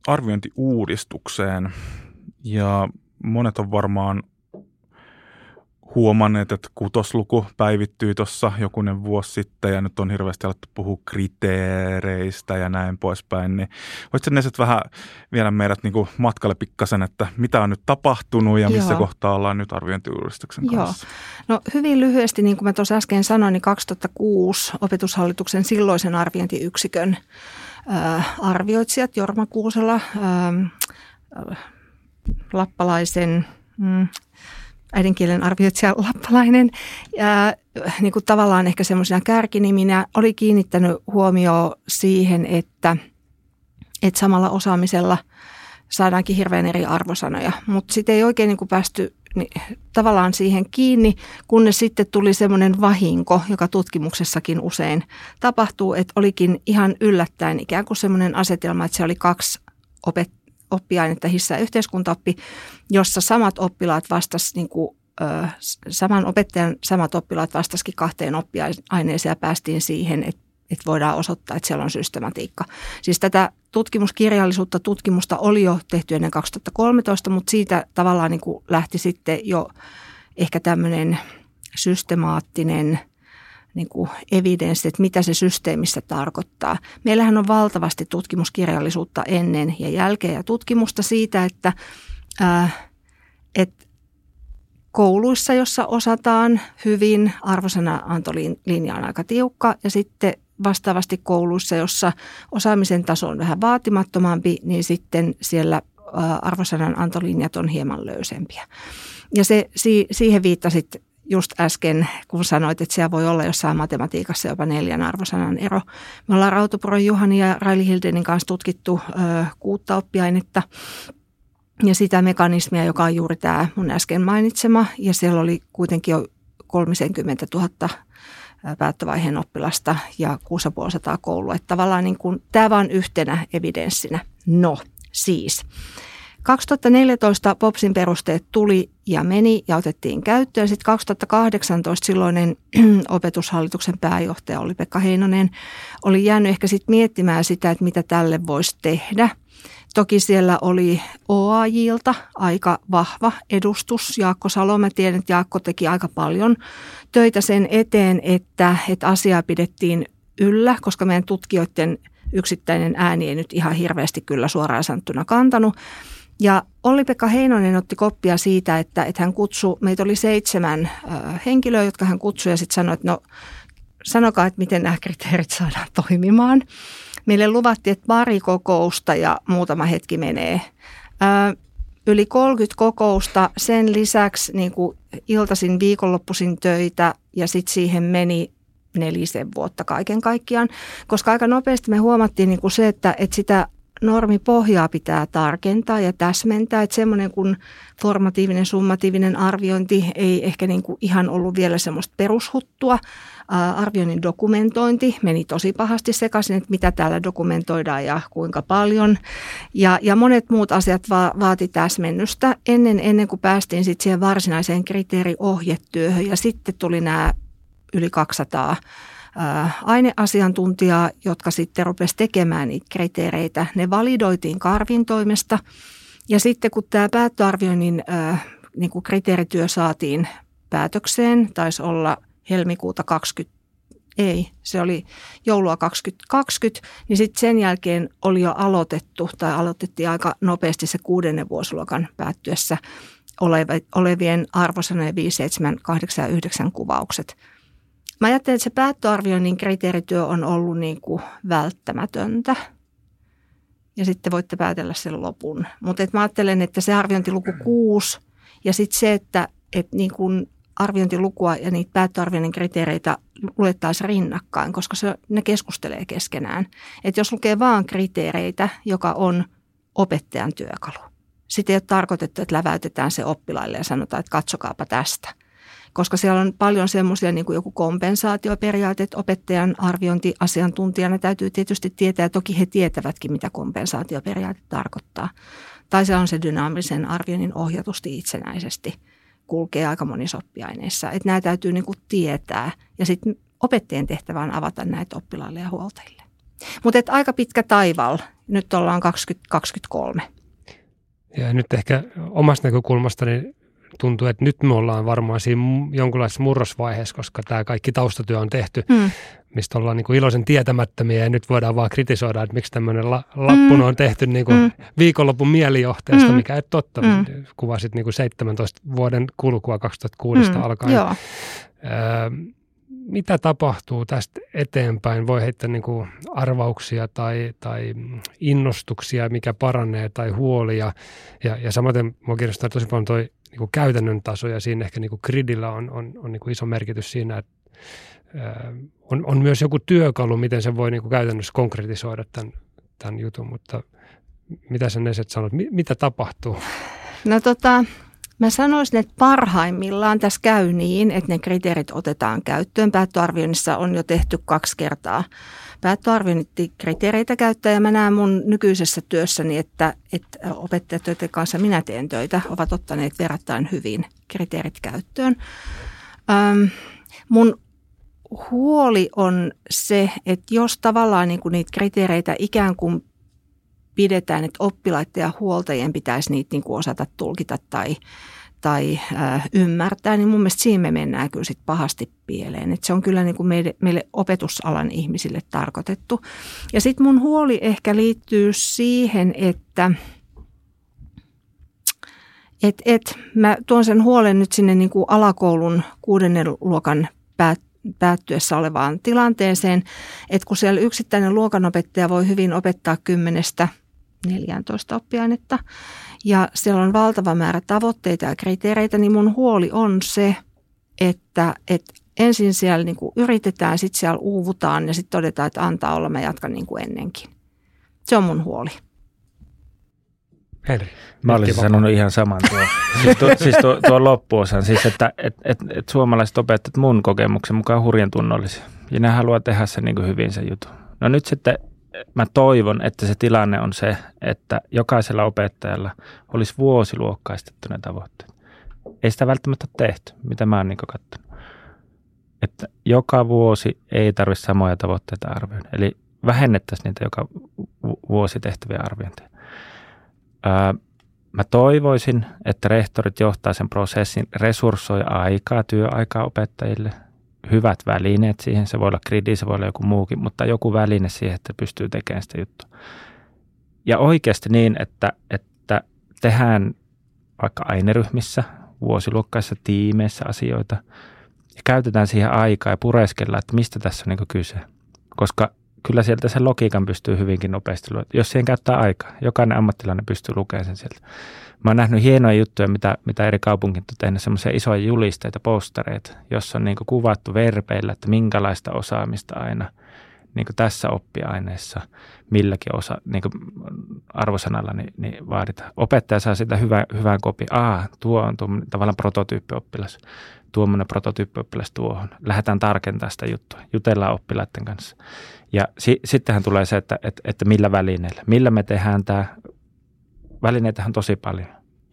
Speaker 4: arviointiuudistukseen ja monet on varmaan huomanneet, että kutosluku päivittyy tuossa jokunen vuosi sitten ja nyt on hirveästi alettu puhua kriteereistä ja näin poispäin. Niin voitko ne vähän viedä meidät niin kuin matkalle pikkasen, että mitä on nyt tapahtunut ja missä Joo. kohtaa ollaan nyt arviointiuudistuksen Joo. kanssa?
Speaker 2: No hyvin lyhyesti, niin kuin mä tuossa äsken sanoin, niin 2006 opetushallituksen silloisen arviointiyksikön arvioitsijat Jorma Kuusela, äh, lappalaisen mm, äidinkielen arvioitsija Lappalainen, ja, niin kuin tavallaan ehkä semmoisena kärkiniminä oli kiinnittänyt huomioon siihen, että, että samalla osaamisella saadaankin hirveän eri arvosanoja, mutta sitten ei oikein niin kuin päästy tavallaan siihen kiinni, kunnes sitten tuli semmoinen vahinko, joka tutkimuksessakin usein tapahtuu, että olikin ihan yllättäen ikään kuin semmoinen asetelma, että se oli kaksi opet, oppiainetta, hissa- ja yhteiskuntaoppi, jossa samat oppilaat vastasivat niin kuin, saman opettajan samat oppilaat vastasikin kahteen oppiaineeseen ja päästiin siihen, että että voidaan osoittaa, että siellä on systematiikka. Siis tätä tutkimuskirjallisuutta, tutkimusta oli jo tehty ennen 2013, mutta siitä tavallaan niin kuin lähti sitten jo ehkä tämmöinen systemaattinen niin kuin evidenssi, että mitä se systeemissä tarkoittaa. Meillähän on valtavasti tutkimuskirjallisuutta ennen ja jälkeen ja tutkimusta siitä, että, ää, että kouluissa, jossa osataan hyvin, arvosana antolinja on aika tiukka ja sitten vastaavasti kouluissa, jossa osaamisen taso on vähän vaatimattomampi, niin sitten siellä arvosanan antolinjat on hieman löysempiä. Ja se, siihen viittasit just äsken, kun sanoit, että siellä voi olla jossain matematiikassa jopa neljän arvosanan ero. Me ollaan Rautopuron Juhani ja Raili Hildenin kanssa tutkittu ö, kuutta oppiainetta ja sitä mekanismia, joka on juuri tämä mun äsken mainitsema. Ja siellä oli kuitenkin jo 30 000 päättövaiheen oppilasta ja 6500 koulua. Että tavallaan niin kuin, tämä vaan yhtenä evidenssinä. No, siis. 2014 POPSin perusteet tuli ja meni ja otettiin käyttöön. Sitten 2018 silloinen opetushallituksen pääjohtaja oli Pekka Heinonen oli jäänyt ehkä sitten miettimään sitä, että mitä tälle voisi tehdä – Toki siellä oli OAJilta aika vahva edustus. Jaakko Salo, mä tiedän, että Jaakko teki aika paljon töitä sen eteen, että, että asiaa pidettiin yllä, koska meidän tutkijoiden yksittäinen ääni ei nyt ihan hirveästi kyllä suoraan sanottuna kantanut. Ja Olli-Pekka Heinonen otti koppia siitä, että, että hän kutsui, meitä oli seitsemän henkilöä, jotka hän kutsui ja sitten sanoi, että no sanokaa, että miten nämä kriteerit saadaan toimimaan. Meille luvattiin, että pari kokousta ja muutama hetki menee. Ö, yli 30 kokousta, sen lisäksi niin kuin iltasin viikonloppuisin töitä ja sitten siihen meni nelisen vuotta kaiken kaikkiaan, koska aika nopeasti me huomattiin niin kuin se, että, että sitä normipohjaa pitää tarkentaa ja täsmentää, että semmoinen kuin formatiivinen, summatiivinen arviointi ei ehkä niin kuin ihan ollut vielä semmoista perushuttua, arvioinnin dokumentointi meni tosi pahasti sekaisin, että mitä täällä dokumentoidaan ja kuinka paljon. Ja, ja monet muut asiat va, vaati täsmennystä ennen, ennen kuin päästiin sitten siihen varsinaiseen kriteeriohjetyöhön. Ja sitten tuli nämä yli 200 aineasiantuntijaa, jotka sitten rupesi tekemään niitä kriteereitä. Ne validoitiin Karvin toimesta. Ja sitten kun tämä päättöarvioinnin niin kuin kriteerityö saatiin päätökseen, taisi olla helmikuuta 20, ei, se oli joulua 2020, niin sitten sen jälkeen oli jo aloitettu tai aloitettiin aika nopeasti se kuudennen vuosiluokan päättyessä olevien arvosanojen 5, 7, 8 ja 9 kuvaukset. Mä ajattelen, että se päättöarvioinnin kriteerityö on ollut niin kuin välttämätöntä. Ja sitten voitte päätellä sen lopun. Mutta mä ajattelen, että se arviointiluku 6 ja sitten se, että, että niin kuin arviointilukua ja niitä päättöarvioinnin kriteereitä luettaisiin rinnakkain, koska se, ne keskustelee keskenään. Että jos lukee vaan kriteereitä, joka on opettajan työkalu, sitten ei ole tarkoitettu, että läväytetään se oppilaille ja sanotaan, että katsokaapa tästä. Koska siellä on paljon semmoisia niin kuin joku kompensaatioperiaate, että opettajan arviointiasiantuntijana täytyy tietysti tietää, ja toki he tietävätkin, mitä kompensaatioperiaate tarkoittaa. Tai se on se dynaamisen arvioinnin ohjatusti itsenäisesti – kulkee aika monissa oppiaineissa. Että nämä täytyy niin kuin tietää ja sitten opettajien tehtävä on avata näitä oppilaille ja huoltajille. Mutta aika pitkä taival. Nyt ollaan 2023.
Speaker 1: Ja nyt ehkä omasta näkökulmastani tuntuu, että nyt me ollaan varmaan siinä jonkunlaisessa murrosvaiheessa, koska tämä kaikki taustatyö on tehty, mm. Mistä ollaan niin kuin iloisen tietämättömiä ja nyt voidaan vaan kritisoida, että miksi tämmöinen la- mm. on tehty niin kuin mm. viikonlopun mielijohteesta, mm. mikä ei totta. Mm. Kuvasit niin kuin 17 vuoden kulkua 2006 mm. alkaen. Joo. Öö, mitä tapahtuu tästä eteenpäin? Voi heittää niin kuin arvauksia tai, tai innostuksia, mikä paranee tai huolia. Ja, ja samaten minua kiinnostaa tosi paljon toi niin kuin käytännön taso ja siinä ehkä niin kuin gridillä on, on, on niin kuin iso merkitys siinä, että on, on myös joku työkalu, miten se voi niin kuin käytännössä konkretisoida tämän, tämän jutun, mutta mitä sä Neset sanot, mitä tapahtuu?
Speaker 2: No tota, Mä sanoisin, että parhaimmillaan tässä käy niin, että ne kriteerit otetaan käyttöön. Päättöarvioinnissa on jo tehty kaksi kertaa päättöarviointikriteereitä käyttää ja mä näen mun nykyisessä työssäni, että, että opettajat, joiden kanssa minä teen töitä, ovat ottaneet verrattain hyvin kriteerit käyttöön. Ähm, mun huoli on se, että jos tavallaan niin kuin niitä kriteereitä ikään kuin pidetään, että oppilaiden ja huoltajien pitäisi niitä niin kuin osata tulkita tai, tai äh, ymmärtää, niin mun mielestä siinä me mennään kyllä sit pahasti pieleen. Et se on kyllä niin kuin meille, meille opetusalan ihmisille tarkoitettu. Ja sitten mun huoli ehkä liittyy siihen, että et, et, mä tuon sen huolen nyt sinne niin kuin alakoulun kuudennen luokan päät, päättyessä olevaan tilanteeseen, että kun siellä yksittäinen luokanopettaja voi hyvin opettaa kymmenestä 14 oppiainetta ja siellä on valtava määrä tavoitteita ja kriteereitä, niin mun huoli on se, että, että ensin siellä niin kuin yritetään, sitten siellä uuvutaan ja sitten todetaan, että antaa olla, mä jatkan niin kuin ennenkin. Se on mun huoli.
Speaker 3: Henri. Mä olisin sanonut ihan saman tuo, siis tuo, siis tuo, tuo loppuosan, siis että et, et, et suomalaiset opettajat mun kokemuksen mukaan hurjan tunnollisia. Ja ne haluaa tehdä sen niin kuin hyvin se juttu. No nyt sitten mä toivon, että se tilanne on se, että jokaisella opettajalla olisi vuosiluokkaistettu ne tavoitteet. Ei sitä välttämättä tehty, mitä mä oon niin katsonut. Että joka vuosi ei tarvitse samoja tavoitteita arvioida. Eli vähennettäisiin niitä joka vuosi tehtäviä arviointeja. Mä toivoisin, että rehtorit johtaa sen prosessin, resurssoi aikaa, työaikaa opettajille – hyvät välineet siihen. Se voi olla gridi, se voi olla joku muukin, mutta joku väline siihen, että pystyy tekemään sitä juttua. Ja oikeasti niin, että, että tehdään vaikka aineryhmissä, vuosiluokkaissa, tiimeissä asioita ja käytetään siihen aikaa ja pureskellaan, että mistä tässä on niin kyse. Koska kyllä sieltä sen logiikan pystyy hyvinkin nopeasti lukemaan, jos siihen käyttää aikaa. Jokainen ammattilainen pystyy lukemaan sen sieltä. Mä oon nähnyt hienoja juttuja, mitä, mitä eri kaupungit on tehnyt, semmoisia isoja julisteita, postereita, jossa on niin kuvattu verpeillä, että minkälaista osaamista aina niin tässä oppiaineessa milläkin osa, niin arvosanalla niin, niin vaaditaan. Opettaja saa sitä hyvä, hyvän kopi. Aa, tuo on tuo, tavallaan prototyyppioppilas. Tuommoinen prototyyppioppilas tuohon. Lähdetään tarkentamaan sitä juttua. Jutellaan oppilaiden kanssa. Ja si, sittenhän tulee se, että, että, että millä välineillä. Millä me tehdään tämä välineitähän on tosi paljon.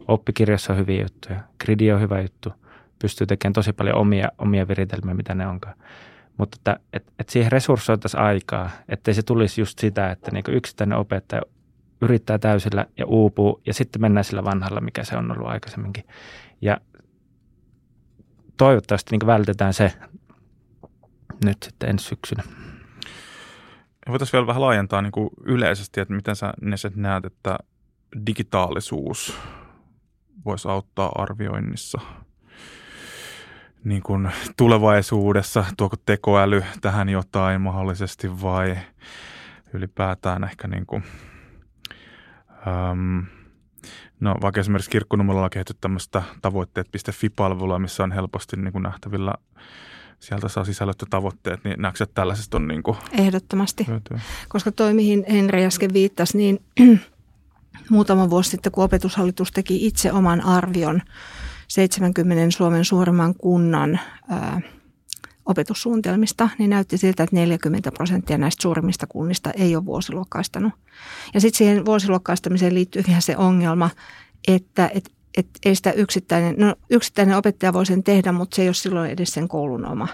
Speaker 3: Oppikirjassa on hyviä juttuja, gridi on hyvä juttu, pystyy tekemään tosi paljon omia, omia viritelmiä, mitä ne onkaan. Mutta että, et, et siihen resurssoitaisiin aikaa, ettei se tulisi just sitä, että niin yksittäinen opettaja yrittää täysillä ja uupuu ja sitten mennään sillä vanhalla, mikä se on ollut aikaisemminkin. Ja toivottavasti niin vältetään se nyt sitten ensi syksynä.
Speaker 4: Voitaisiin vielä vähän laajentaa niin kuin yleisesti, että miten sä Neset näet, että digitaalisuus voisi auttaa arvioinnissa niin kuin tulevaisuudessa? Tuoko tekoäly tähän jotain mahdollisesti vai ylipäätään ehkä niin kuin, äm, no vaikka esimerkiksi kirkkonumerolla on kehitetty tämmöistä tavoitteet.fi-palvelua, missä on helposti niin kuin nähtävillä sieltä saa sisällöttä tavoitteet, niin näetkö, että tällaisesta on niin kuin
Speaker 2: Ehdottomasti,
Speaker 4: hyötyä?
Speaker 2: koska toi mihin Henri äsken viittasi, niin muutama vuosi sitten, kun opetushallitus teki itse oman arvion 70 Suomen suurimman kunnan ää, opetussuunnitelmista, niin näytti siltä, että 40 prosenttia näistä suurimmista kunnista ei ole vuosiluokkaistanut. Ja sitten siihen vuosiluokkaistamiseen liittyy ihan se ongelma, että et, et ei sitä yksittäinen, no yksittäinen opettaja voi sen tehdä, mutta se ei ole silloin edes sen koulun oma.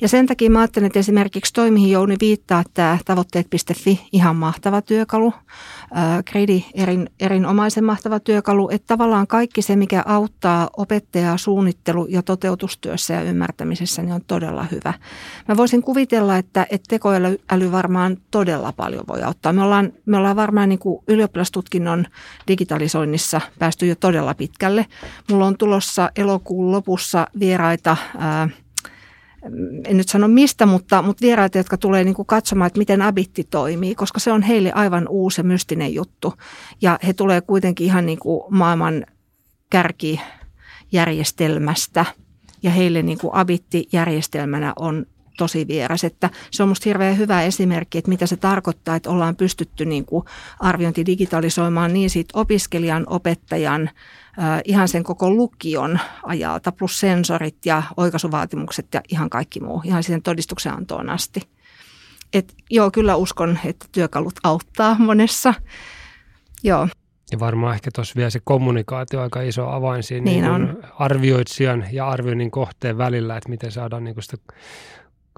Speaker 2: Ja, sen takia mä ajattelen, että esimerkiksi toi, mihin Jouni viittaa, tämä tavoitteet.fi, ihan mahtava työkalu, Gridi erin, erinomaisen mahtava työkalu, että tavallaan kaikki se, mikä auttaa opettajaa suunnittelu- ja toteutustyössä ja ymmärtämisessä, niin on todella hyvä. Mä voisin kuvitella, että, että tekoäly varmaan todella paljon voi auttaa. Me ollaan, me ollaan varmaan niin kuin ylioppilastutkinnon digitalisoinnissa päästy jo todella pitkälle. Mulla on tulossa elokuun lopussa vieraita ää, en nyt sano mistä, mutta, mutta vieraita, jotka tulee niin kuin katsomaan, että miten abitti toimii, koska se on heille aivan uusi mystinen juttu. Ja he tulee kuitenkin ihan niin kuin maailman kärkijärjestelmästä ja heille niin kuin abitti-järjestelmänä on tosi vieras. Että se on minusta hirveän hyvä esimerkki, että mitä se tarkoittaa, että ollaan pystytty niin kuin arviointi digitalisoimaan niin siitä opiskelijan, opettajan, ihan sen koko lukion ajalta, plus sensorit ja oikaisuvaatimukset ja ihan kaikki muu, ihan siihen todistuksen antoon asti. Et joo, kyllä uskon, että työkalut auttaa monessa. Joo.
Speaker 1: Ja varmaan ehkä tuossa vielä se kommunikaatio aika iso avain siinä
Speaker 2: Niin
Speaker 1: niin
Speaker 2: on.
Speaker 1: arvioitsijan ja arvioinnin kohteen välillä, että miten saadaan niin sitä,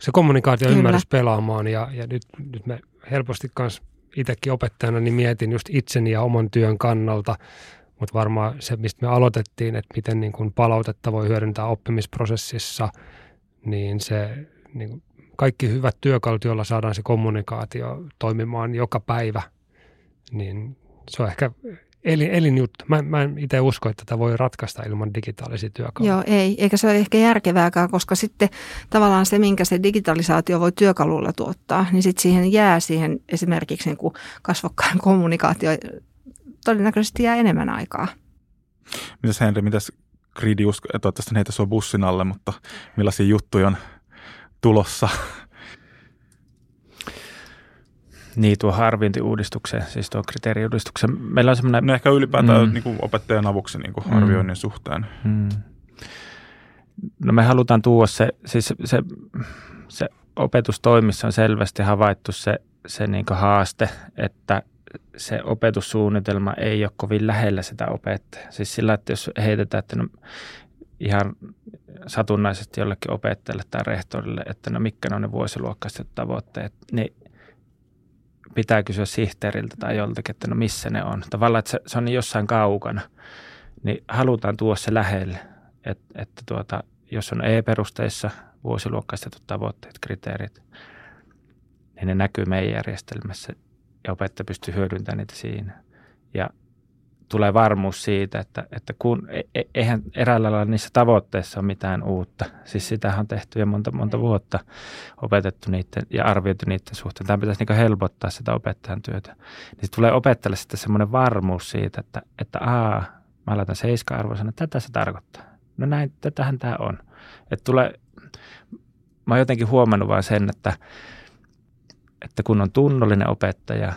Speaker 1: se kommunikaatio
Speaker 2: Kyllä.
Speaker 1: ymmärrys pelaamaan. Ja, ja nyt, nyt me helposti kanssa itsekin opettajana niin mietin just itseni ja oman työn kannalta, mutta varmaan se, mistä me aloitettiin, että miten niin kuin palautetta voi hyödyntää oppimisprosessissa, niin se niin kuin kaikki hyvät työkalut, joilla saadaan se kommunikaatio toimimaan joka päivä, niin se on ehkä elin, elinjuttu. Mä, mä en itse usko, että tätä voi ratkaista ilman digitaalisia työkaluja.
Speaker 2: Joo, ei. Eikä se ole ehkä järkevääkään, koska sitten tavallaan se, minkä se digitalisaatio voi työkalulla tuottaa, niin sitten siihen jää siihen esimerkiksi niin kuin kasvokkain kommunikaatio todennäköisesti jää enemmän aikaa.
Speaker 4: Mitäs Henri, mitäs Gridi usko, toivottavasti heitä sua bussin alle, mutta millaisia juttuja on tulossa?
Speaker 3: Niin, tuo arviointiuudistukseen, siis tuo kriteeriuudistukseen. Meillä on semmoinen...
Speaker 4: No ehkä ylipäätään
Speaker 3: Mm.
Speaker 4: niin kuin opettajan avuksi niin kuin
Speaker 3: Mm.
Speaker 4: arvioinnin suhteen.
Speaker 3: Mm. No me halutaan tuoda se, siis se, se opetustoimissa on selvästi havaittu se, se niin haaste, että se opetussuunnitelma ei ole kovin lähellä sitä opettajaa. Siis sillä, että jos heitetään, että no ihan satunnaisesti jollekin opettajalle tai rehtorille, että no mitkä ne on ne vuosiluokkaiset tavoitteet, niin pitää kysyä sihteeriltä tai joltakin, että no missä ne on. Tavallaan, että se, se on jossain kaukana, niin halutaan tuoda se lähelle, että, että tuota, jos on E-perusteissa vuosiluokkaistetut tavoitteet, kriteerit, niin ne näkyy meidän järjestelmässä ja opettaja pystyy hyödyntämään niitä siinä. Ja tulee varmuus siitä, että, että kun, e- e- eihän eräällä lailla niissä tavoitteissa ole mitään uutta. Siis sitähän on tehty jo monta, monta vuotta opetettu niiden ja arvioitu niiden suhteen. Tämä pitäisi niin helpottaa sitä opettajan työtä. Niin tulee opettajalle sitten semmoinen varmuus siitä, että, että aa, mä laitan seiska-arvoisena, tätä se tarkoittaa. No näin, tätähän tämä on. Että tulee, mä oon jotenkin huomannut vaan sen, että, että kun on tunnollinen opettaja,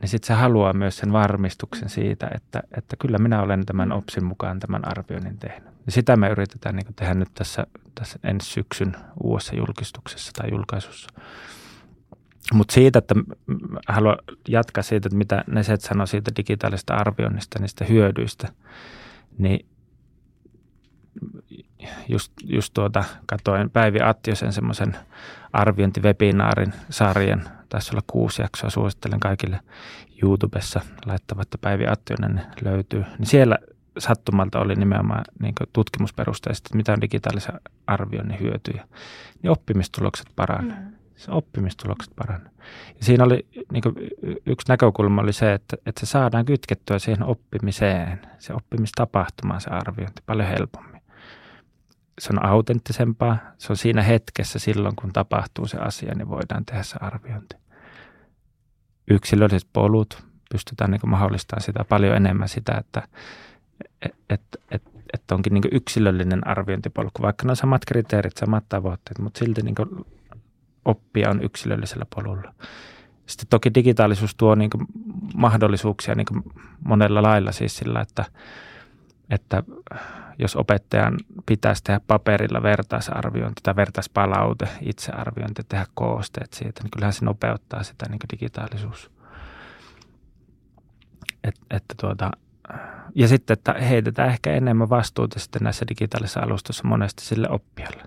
Speaker 3: niin sitten se haluaa myös sen varmistuksen siitä, että, että kyllä minä olen tämän OPSin mukaan tämän arvioinnin tehnyt. Ja sitä me yritetään niin tehdä nyt tässä, tässä ensi syksyn uudessa julkistuksessa tai julkaisussa. Mutta siitä, että haluan jatkaa siitä, että mitä Neset sanoi siitä digitaalisesta arvioinnista, niistä hyödyistä, niin just, just tuota, katoin Päivi Attiosen semmoisen arviointivebinaarin sarjan, taisi olla kuusi jaksoa, suosittelen kaikille YouTubessa laittavatta Päivi Attionen löytyy. Niin siellä sattumalta oli nimenomaan niin tutkimusperusteisesti, että mitä on digitaalisen arvioinnin hyötyjä. Niin oppimistulokset paranee. Mm. se oppimistulokset paranee. Ja siinä oli niin yksi näkökulma oli se, että, että se saadaan kytkettyä siihen oppimiseen, se oppimistapahtumaan se arviointi paljon helpommin. Se on autenttisempaa, se on siinä hetkessä silloin, kun tapahtuu se asia, niin voidaan tehdä se arviointi. Yksilölliset polut, pystytään niin mahdollistamaan sitä paljon enemmän sitä, että et, et, et, onkin niin yksilöllinen arviointipolku, vaikka ne on samat kriteerit, samat tavoitteet, mutta silti niin oppia on yksilöllisellä polulla. Sitten toki digitaalisuus tuo niin mahdollisuuksia niin monella lailla siis sillä, että, että jos opettajan pitäisi tehdä paperilla vertaisarviointi tai vertaispalaute, itsearviointi, tehdä koosteet siitä, niin kyllähän se nopeuttaa sitä niin digitaalisuus. Et, että tuota, ja sitten, että heitetään ehkä enemmän vastuuta sitten näissä digitaalisissa alustoissa monesti sille oppijalle.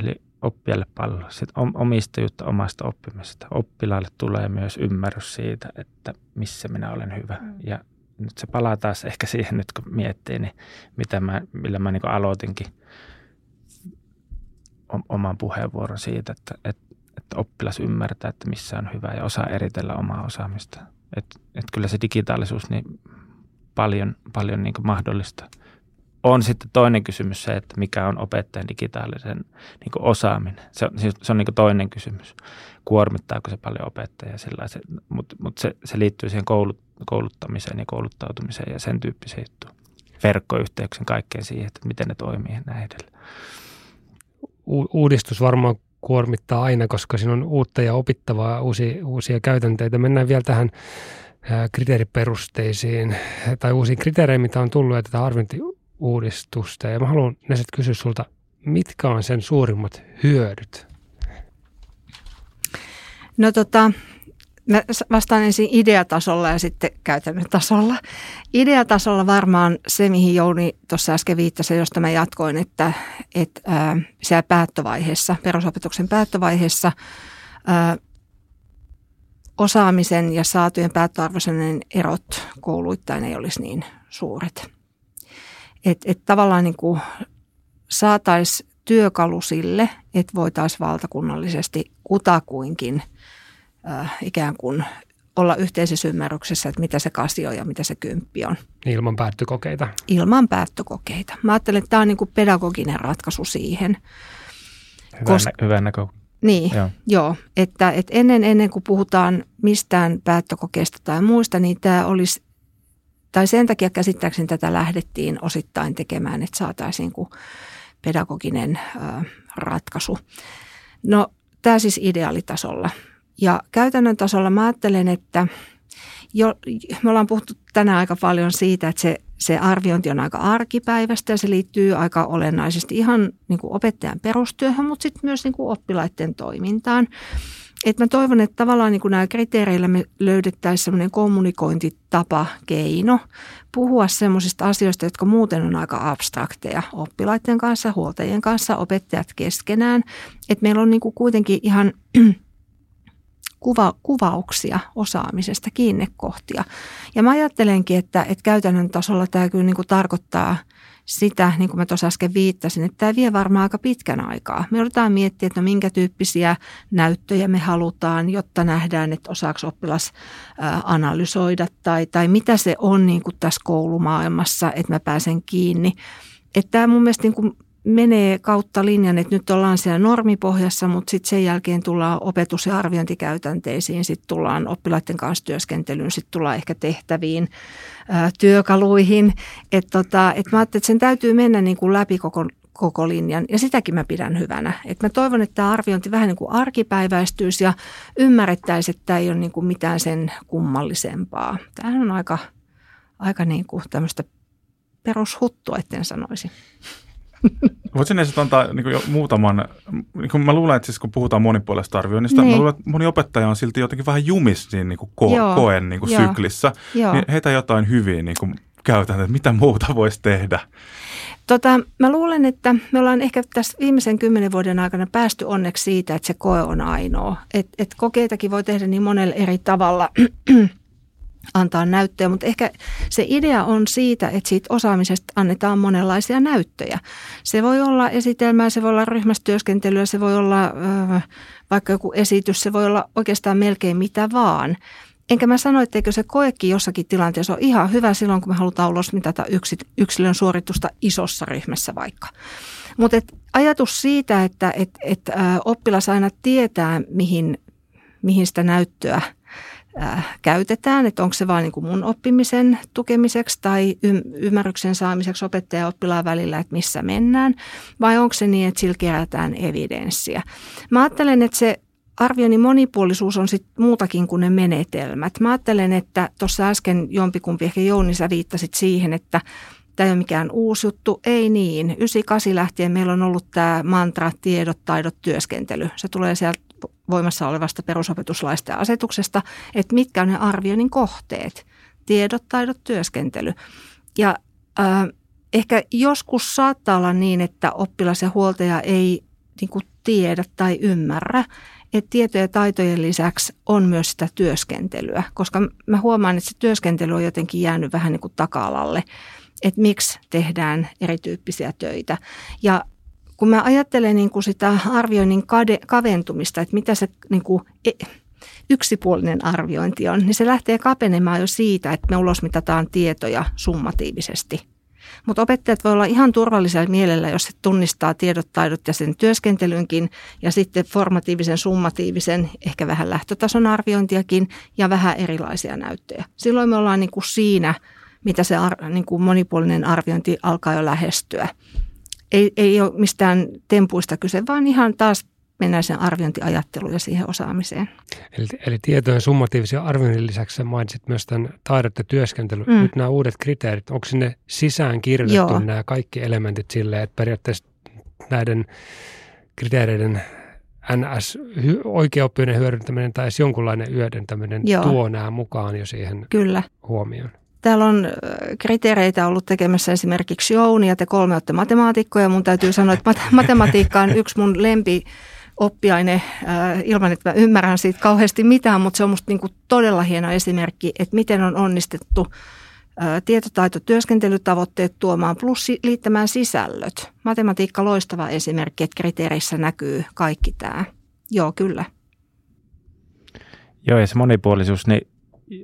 Speaker 3: Eli oppijalle pallo, sitten omistajuutta omasta oppimisesta. Oppilaalle tulee myös ymmärrys siitä, että missä minä olen hyvä. Mm. Ja nyt se palaa taas ehkä siihen nyt, kun miettii, niin mitä mä, millä mä niin aloitinkin oman puheenvuoron siitä, että, että, että oppilas ymmärtää, että missä on hyvä ja osaa eritellä omaa osaamista. Että, että kyllä se digitaalisuus niin paljon, paljon niin mahdollista. On sitten toinen kysymys se, että mikä on opettajan digitaalisen niin osaaminen. Se on, se on niin toinen kysymys. Kuormittaako se paljon opettajia sillä mutta mut se, se liittyy siihen koulut, kouluttamiseen ja kouluttautumiseen ja sen tyyppiseen juttuun. Verkkoyhteyksen kaikkeen siihen, että miten ne toimii näin edelleen.
Speaker 1: U- uudistus varmaan kuormittaa aina, koska siinä on uutta ja opittavaa, uusia, uusia käytänteitä. Mennään vielä tähän kriteeriperusteisiin tai uusiin kriteereihin, mitä on tullut ja tätä arviointiuudistusta. Ja mä haluan Neset kysyä sulta, mitkä on sen suurimmat hyödyt?
Speaker 2: No tota, mä vastaan ensin ideatasolla ja sitten käytännön tasolla. Ideatasolla varmaan se, mihin Jouni tuossa äsken viittasi, josta mä jatkoin, että, että ää, siellä päättövaiheessa, perusopetuksen päättövaiheessa, ää, osaamisen ja saatujen päättöarvoisen erot kouluittain ei olisi niin suuret. Että et tavallaan niin saataisiin työkalu sille, että voitaisiin valtakunnallisesti kutakuinkin äh, ikään kuin olla yhteisessä ymmärryksessä, että mitä se kasio ja mitä se kymppi on.
Speaker 1: Ilman päättökokeita.
Speaker 2: Ilman päättökokeita. Mä ajattelen, että tämä on niin kuin pedagoginen ratkaisu siihen.
Speaker 3: Hyvä, Koska, nä- hyvä näkökulma.
Speaker 2: Niin, joo. joo että, että ennen, ennen kuin puhutaan mistään päättökokeesta tai muista, niin tämä olisi, tai sen takia käsittääkseni tätä lähdettiin osittain tekemään, että saataisiin kuin pedagoginen ö, ratkaisu. No tämä siis ideaalitasolla. Ja käytännön tasolla mä ajattelen, että jo, me ollaan puhuttu tänään aika paljon siitä, että se se arviointi on aika arkipäivästä ja se liittyy aika olennaisesti ihan niin kuin opettajan perustyöhön, mutta sitten myös niin kuin oppilaiden toimintaan. Et mä toivon, että tavallaan niin kuin nämä kriteereillä me löydettäisiin semmoinen kommunikointitapa, keino puhua semmoisista asioista, jotka muuten on aika abstrakteja oppilaiden kanssa, huoltajien kanssa, opettajat keskenään. Että meillä on niin kuin kuitenkin ihan kuva, kuvauksia osaamisesta, kiinnekohtia. Ja mä ajattelenkin, että, että käytännön tasolla tämä kyllä niin kuin tarkoittaa sitä, niin kuin mä tuossa äsken viittasin, että tämä vie varmaan aika pitkän aikaa. Me joudutaan miettiä, että no minkä tyyppisiä näyttöjä me halutaan, jotta nähdään, että osaako oppilas analysoida tai, tai mitä se on niin kuin tässä koulumaailmassa, että mä pääsen kiinni. Että tämä mun mielestä niin kuin menee kautta linjan, että nyt ollaan siellä normipohjassa, mutta sitten sen jälkeen tullaan opetus- ja arviointikäytänteisiin, sitten tullaan oppilaiden kanssa työskentelyyn, sitten tullaan ehkä tehtäviin, ää, työkaluihin. Että tota, et mä ajattelin, että sen täytyy mennä niin kuin läpi koko, koko linjan ja sitäkin mä pidän hyvänä. Et mä toivon, että tämä arviointi vähän niin kuin arkipäiväistyisi ja ymmärrettäisiin, että tämä ei ole niin kuin mitään sen kummallisempaa. Tämähän on aika, aika niin kuin tämmöistä perushuttua, etten sanoisi.
Speaker 4: Voisin edes antaa niin kuin jo muutaman, niin kuin mä luulen, että siis kun puhutaan monipuolesta arvioinnista, niin. mä luulen, että moni opettaja on silti jotenkin vähän jumis siinä niin kuin ko- Joo. koen niin kuin syklissä. Joo. Niin heitä jotain hyviä niin kuin käytäntöjä, mitä muuta voisi tehdä.
Speaker 2: Tota, mä luulen, että me ollaan ehkä tässä viimeisen kymmenen vuoden aikana päästy onneksi siitä, että se koe on ainoa. Et, et kokeitakin voi tehdä niin monella eri tavalla. antaa näyttöjä, mutta ehkä se idea on siitä, että siitä osaamisesta annetaan monenlaisia näyttöjä. Se voi olla esitelmää, se voi olla ryhmästyöskentelyä, se voi olla äh, vaikka joku esitys, se voi olla oikeastaan melkein mitä vaan. Enkä mä sano, etteikö se koekin jossakin tilanteessa ole ihan hyvä silloin, kun me halutaan ulos mitata yksilön suoritusta isossa ryhmässä vaikka. Mutta ajatus siitä, että et, et, oppilas aina tietää, mihin, mihin sitä näyttöä – äh, käytetään, että onko se vain niin mun oppimisen tukemiseksi tai ymmärryksen saamiseksi opettaja oppilaan välillä, että missä mennään, vai onko se niin, että sillä kerätään evidenssiä. Mä ajattelen, että se arvioinnin monipuolisuus on sit muutakin kuin ne menetelmät. Mä ajattelen, että tuossa äsken jompikumpi, ehkä Jouni, sä viittasit siihen, että tämä ei ole mikään uusi juttu. Ei niin. 98 lähtien meillä on ollut tämä mantra tiedot, taidot, työskentely. Se tulee sieltä voimassa olevasta perusopetuslaista ja asetuksesta, että mitkä on ne arvioinnin kohteet. Tiedot, taidot, työskentely. Ja äh, ehkä joskus saattaa olla niin, että oppilas ja huoltaja ei niin kuin tiedä tai ymmärrä, että tietojen ja taitojen lisäksi on myös sitä työskentelyä, koska mä huomaan, että se työskentely on jotenkin jäänyt vähän niin kuin taka-alalle, että miksi tehdään erityyppisiä töitä. Ja kun mä ajattelen niin kuin sitä arvioinnin kade, kaventumista, että mitä se niin kuin, e, yksipuolinen arviointi on, niin se lähtee kapenemaan jo siitä, että me ulosmitataan tietoja summatiivisesti. Mutta opettajat voi olla ihan turvallisella mielellä, jos se tunnistaa tiedot, taidot ja sen työskentelynkin ja sitten formatiivisen, summatiivisen, ehkä vähän lähtötason arviointiakin ja vähän erilaisia näyttöjä. Silloin me ollaan niin kuin siinä, mitä se ar- niin kuin monipuolinen arviointi alkaa jo lähestyä ei, ei ole mistään tempuista kyse, vaan ihan taas mennään sen arviointiajatteluun ja siihen osaamiseen.
Speaker 1: Eli, eli tietojen summatiivisia arvioinnin lisäksi mainitsit myös tämän taidot ja työskentely. Mm. Nyt nämä uudet kriteerit, onko sinne sisään kirjoitettu Joo. nämä kaikki elementit silleen, että periaatteessa näiden kriteereiden NS oikeaoppinen hyödyntäminen tai edes jonkunlainen hyödyntäminen Joo. tuo nämä mukaan jo siihen
Speaker 2: Kyllä.
Speaker 1: huomioon.
Speaker 2: Täällä on kriteereitä ollut tekemässä esimerkiksi Jouni ja te kolme olette matemaatikkoja. Mun täytyy sanoa, että matematiikka on yksi mun lempi oppiaine ilman, että mä ymmärrän siitä kauheasti mitään, mutta se on musta niinku todella hieno esimerkki, että miten on onnistettu tietotaitotyöskentelytavoitteet tuomaan plus liittämään sisällöt. Matematiikka loistava esimerkki, että kriteereissä näkyy kaikki tämä. Joo, kyllä.
Speaker 3: Joo, ja se monipuolisuus, niin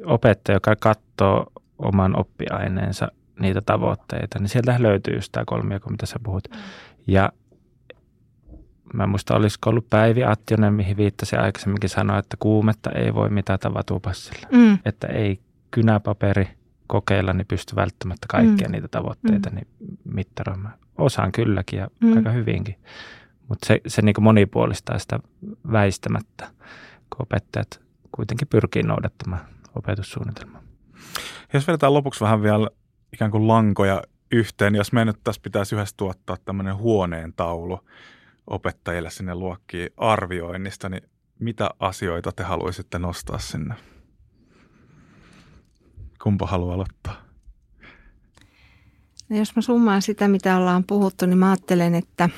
Speaker 3: opettaja, joka katsoo oman oppiaineensa niitä tavoitteita, niin sieltä löytyy just tämä kolmio, mitä sä puhut. Mm. Ja mä muista, olisiko ollut Päivi Attionen, mihin viittasi aikaisemminkin sanoa, että kuumetta ei voi mitata vatupassilla. Mm. Että ei kynäpaperi kokeilla, niin pysty välttämättä kaikkia mm. niitä tavoitteita mm. niin mittaroimaan. Osaan kylläkin ja mm. aika hyvinkin. Mutta se, se niin monipuolistaa sitä väistämättä, kun opettajat kuitenkin pyrkii noudattamaan opetussuunnitelmaa.
Speaker 4: Jos vedetään lopuksi vähän vielä ikään kuin lankoja yhteen, jos me nyt tässä pitäisi yhdessä tuottaa tämmöinen huoneen taulu opettajille sinne luokkiin arvioinnista, niin mitä asioita te haluaisitte nostaa sinne? Kumpa haluaa aloittaa?
Speaker 2: No jos mä summaan sitä, mitä ollaan puhuttu, niin mä ajattelen, että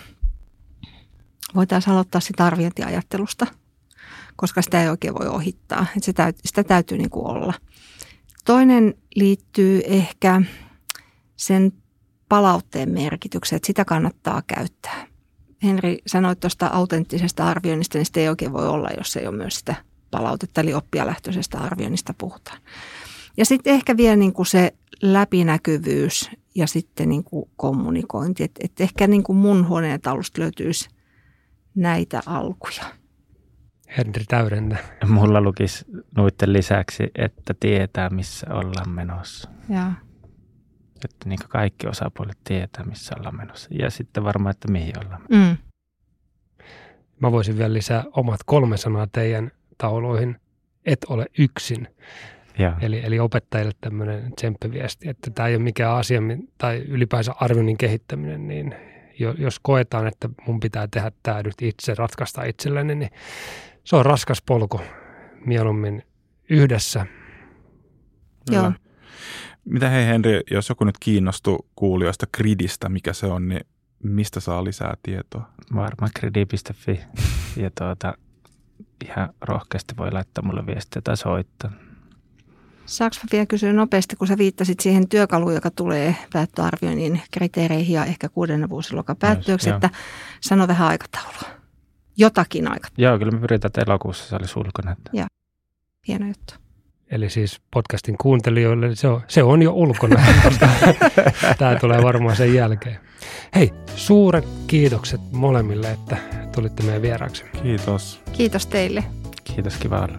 Speaker 2: voitaisiin aloittaa sitä arviointiajattelusta, koska sitä ei oikein voi ohittaa. Että sitä, täytyy, sitä täytyy niin kuin olla – Toinen liittyy ehkä sen palautteen merkitykseen, että sitä kannattaa käyttää. Henri sanoi tuosta autenttisesta arvioinnista, niin sitä ei oikein voi olla, jos ei ole myös sitä palautetta, eli oppijalähtöisestä arvioinnista puhutaan. Ja sitten ehkä vielä niin kuin se läpinäkyvyys ja sitten niin kuin kommunikointi. Että et ehkä niin kuin mun huoneen taulusta löytyisi näitä alkuja.
Speaker 1: Henri täydennä.
Speaker 3: Mulla lukisi noiden lisäksi, että tietää, missä ollaan menossa.
Speaker 2: Ja.
Speaker 3: Että niin kaikki osapuolet tietää, missä ollaan menossa. Ja sitten varmaan, että mihin ollaan menossa. Mm.
Speaker 1: Mä voisin vielä lisää omat kolme sanaa teidän tauluihin. Et ole yksin. Ja. Eli, eli opettajille tämmöinen tsemppiviesti, että tämä ei ole mikään asia tai ylipäänsä arvioinnin kehittäminen, niin jos koetaan, että mun pitää tehdä tämä nyt itse, ratkaista itselleni, niin se on raskas polku mieluummin yhdessä.
Speaker 2: Joo.
Speaker 4: Mitä hei Henri, jos joku nyt kiinnostuu kuulijoista Gridistä, mikä se on, niin mistä saa lisää tietoa?
Speaker 3: Varmaan gridi.fi ja tuota, ihan rohkeasti voi laittaa mulle viestiä tai soittaa.
Speaker 2: Saanko vielä kysyä nopeasti, kun sä viittasit siihen työkaluun, joka tulee päättöarvioinnin kriteereihin ja ehkä kuudennen vuosiluokan päättyöksi, että sano vähän aikataulua. Jotakin aikataulua.
Speaker 3: Joo, kyllä me pyritään, että elokuussa se olisi ulkona. Että
Speaker 2: Hieno juttu.
Speaker 1: Eli siis podcastin kuuntelijoille se on, se on jo ulkona, koska tämä tulee varmaan sen jälkeen. Hei, suuret kiitokset molemmille, että tulitte meidän vieraaksi.
Speaker 4: Kiitos.
Speaker 2: Kiitos teille.
Speaker 3: Kiitos, kiva olla.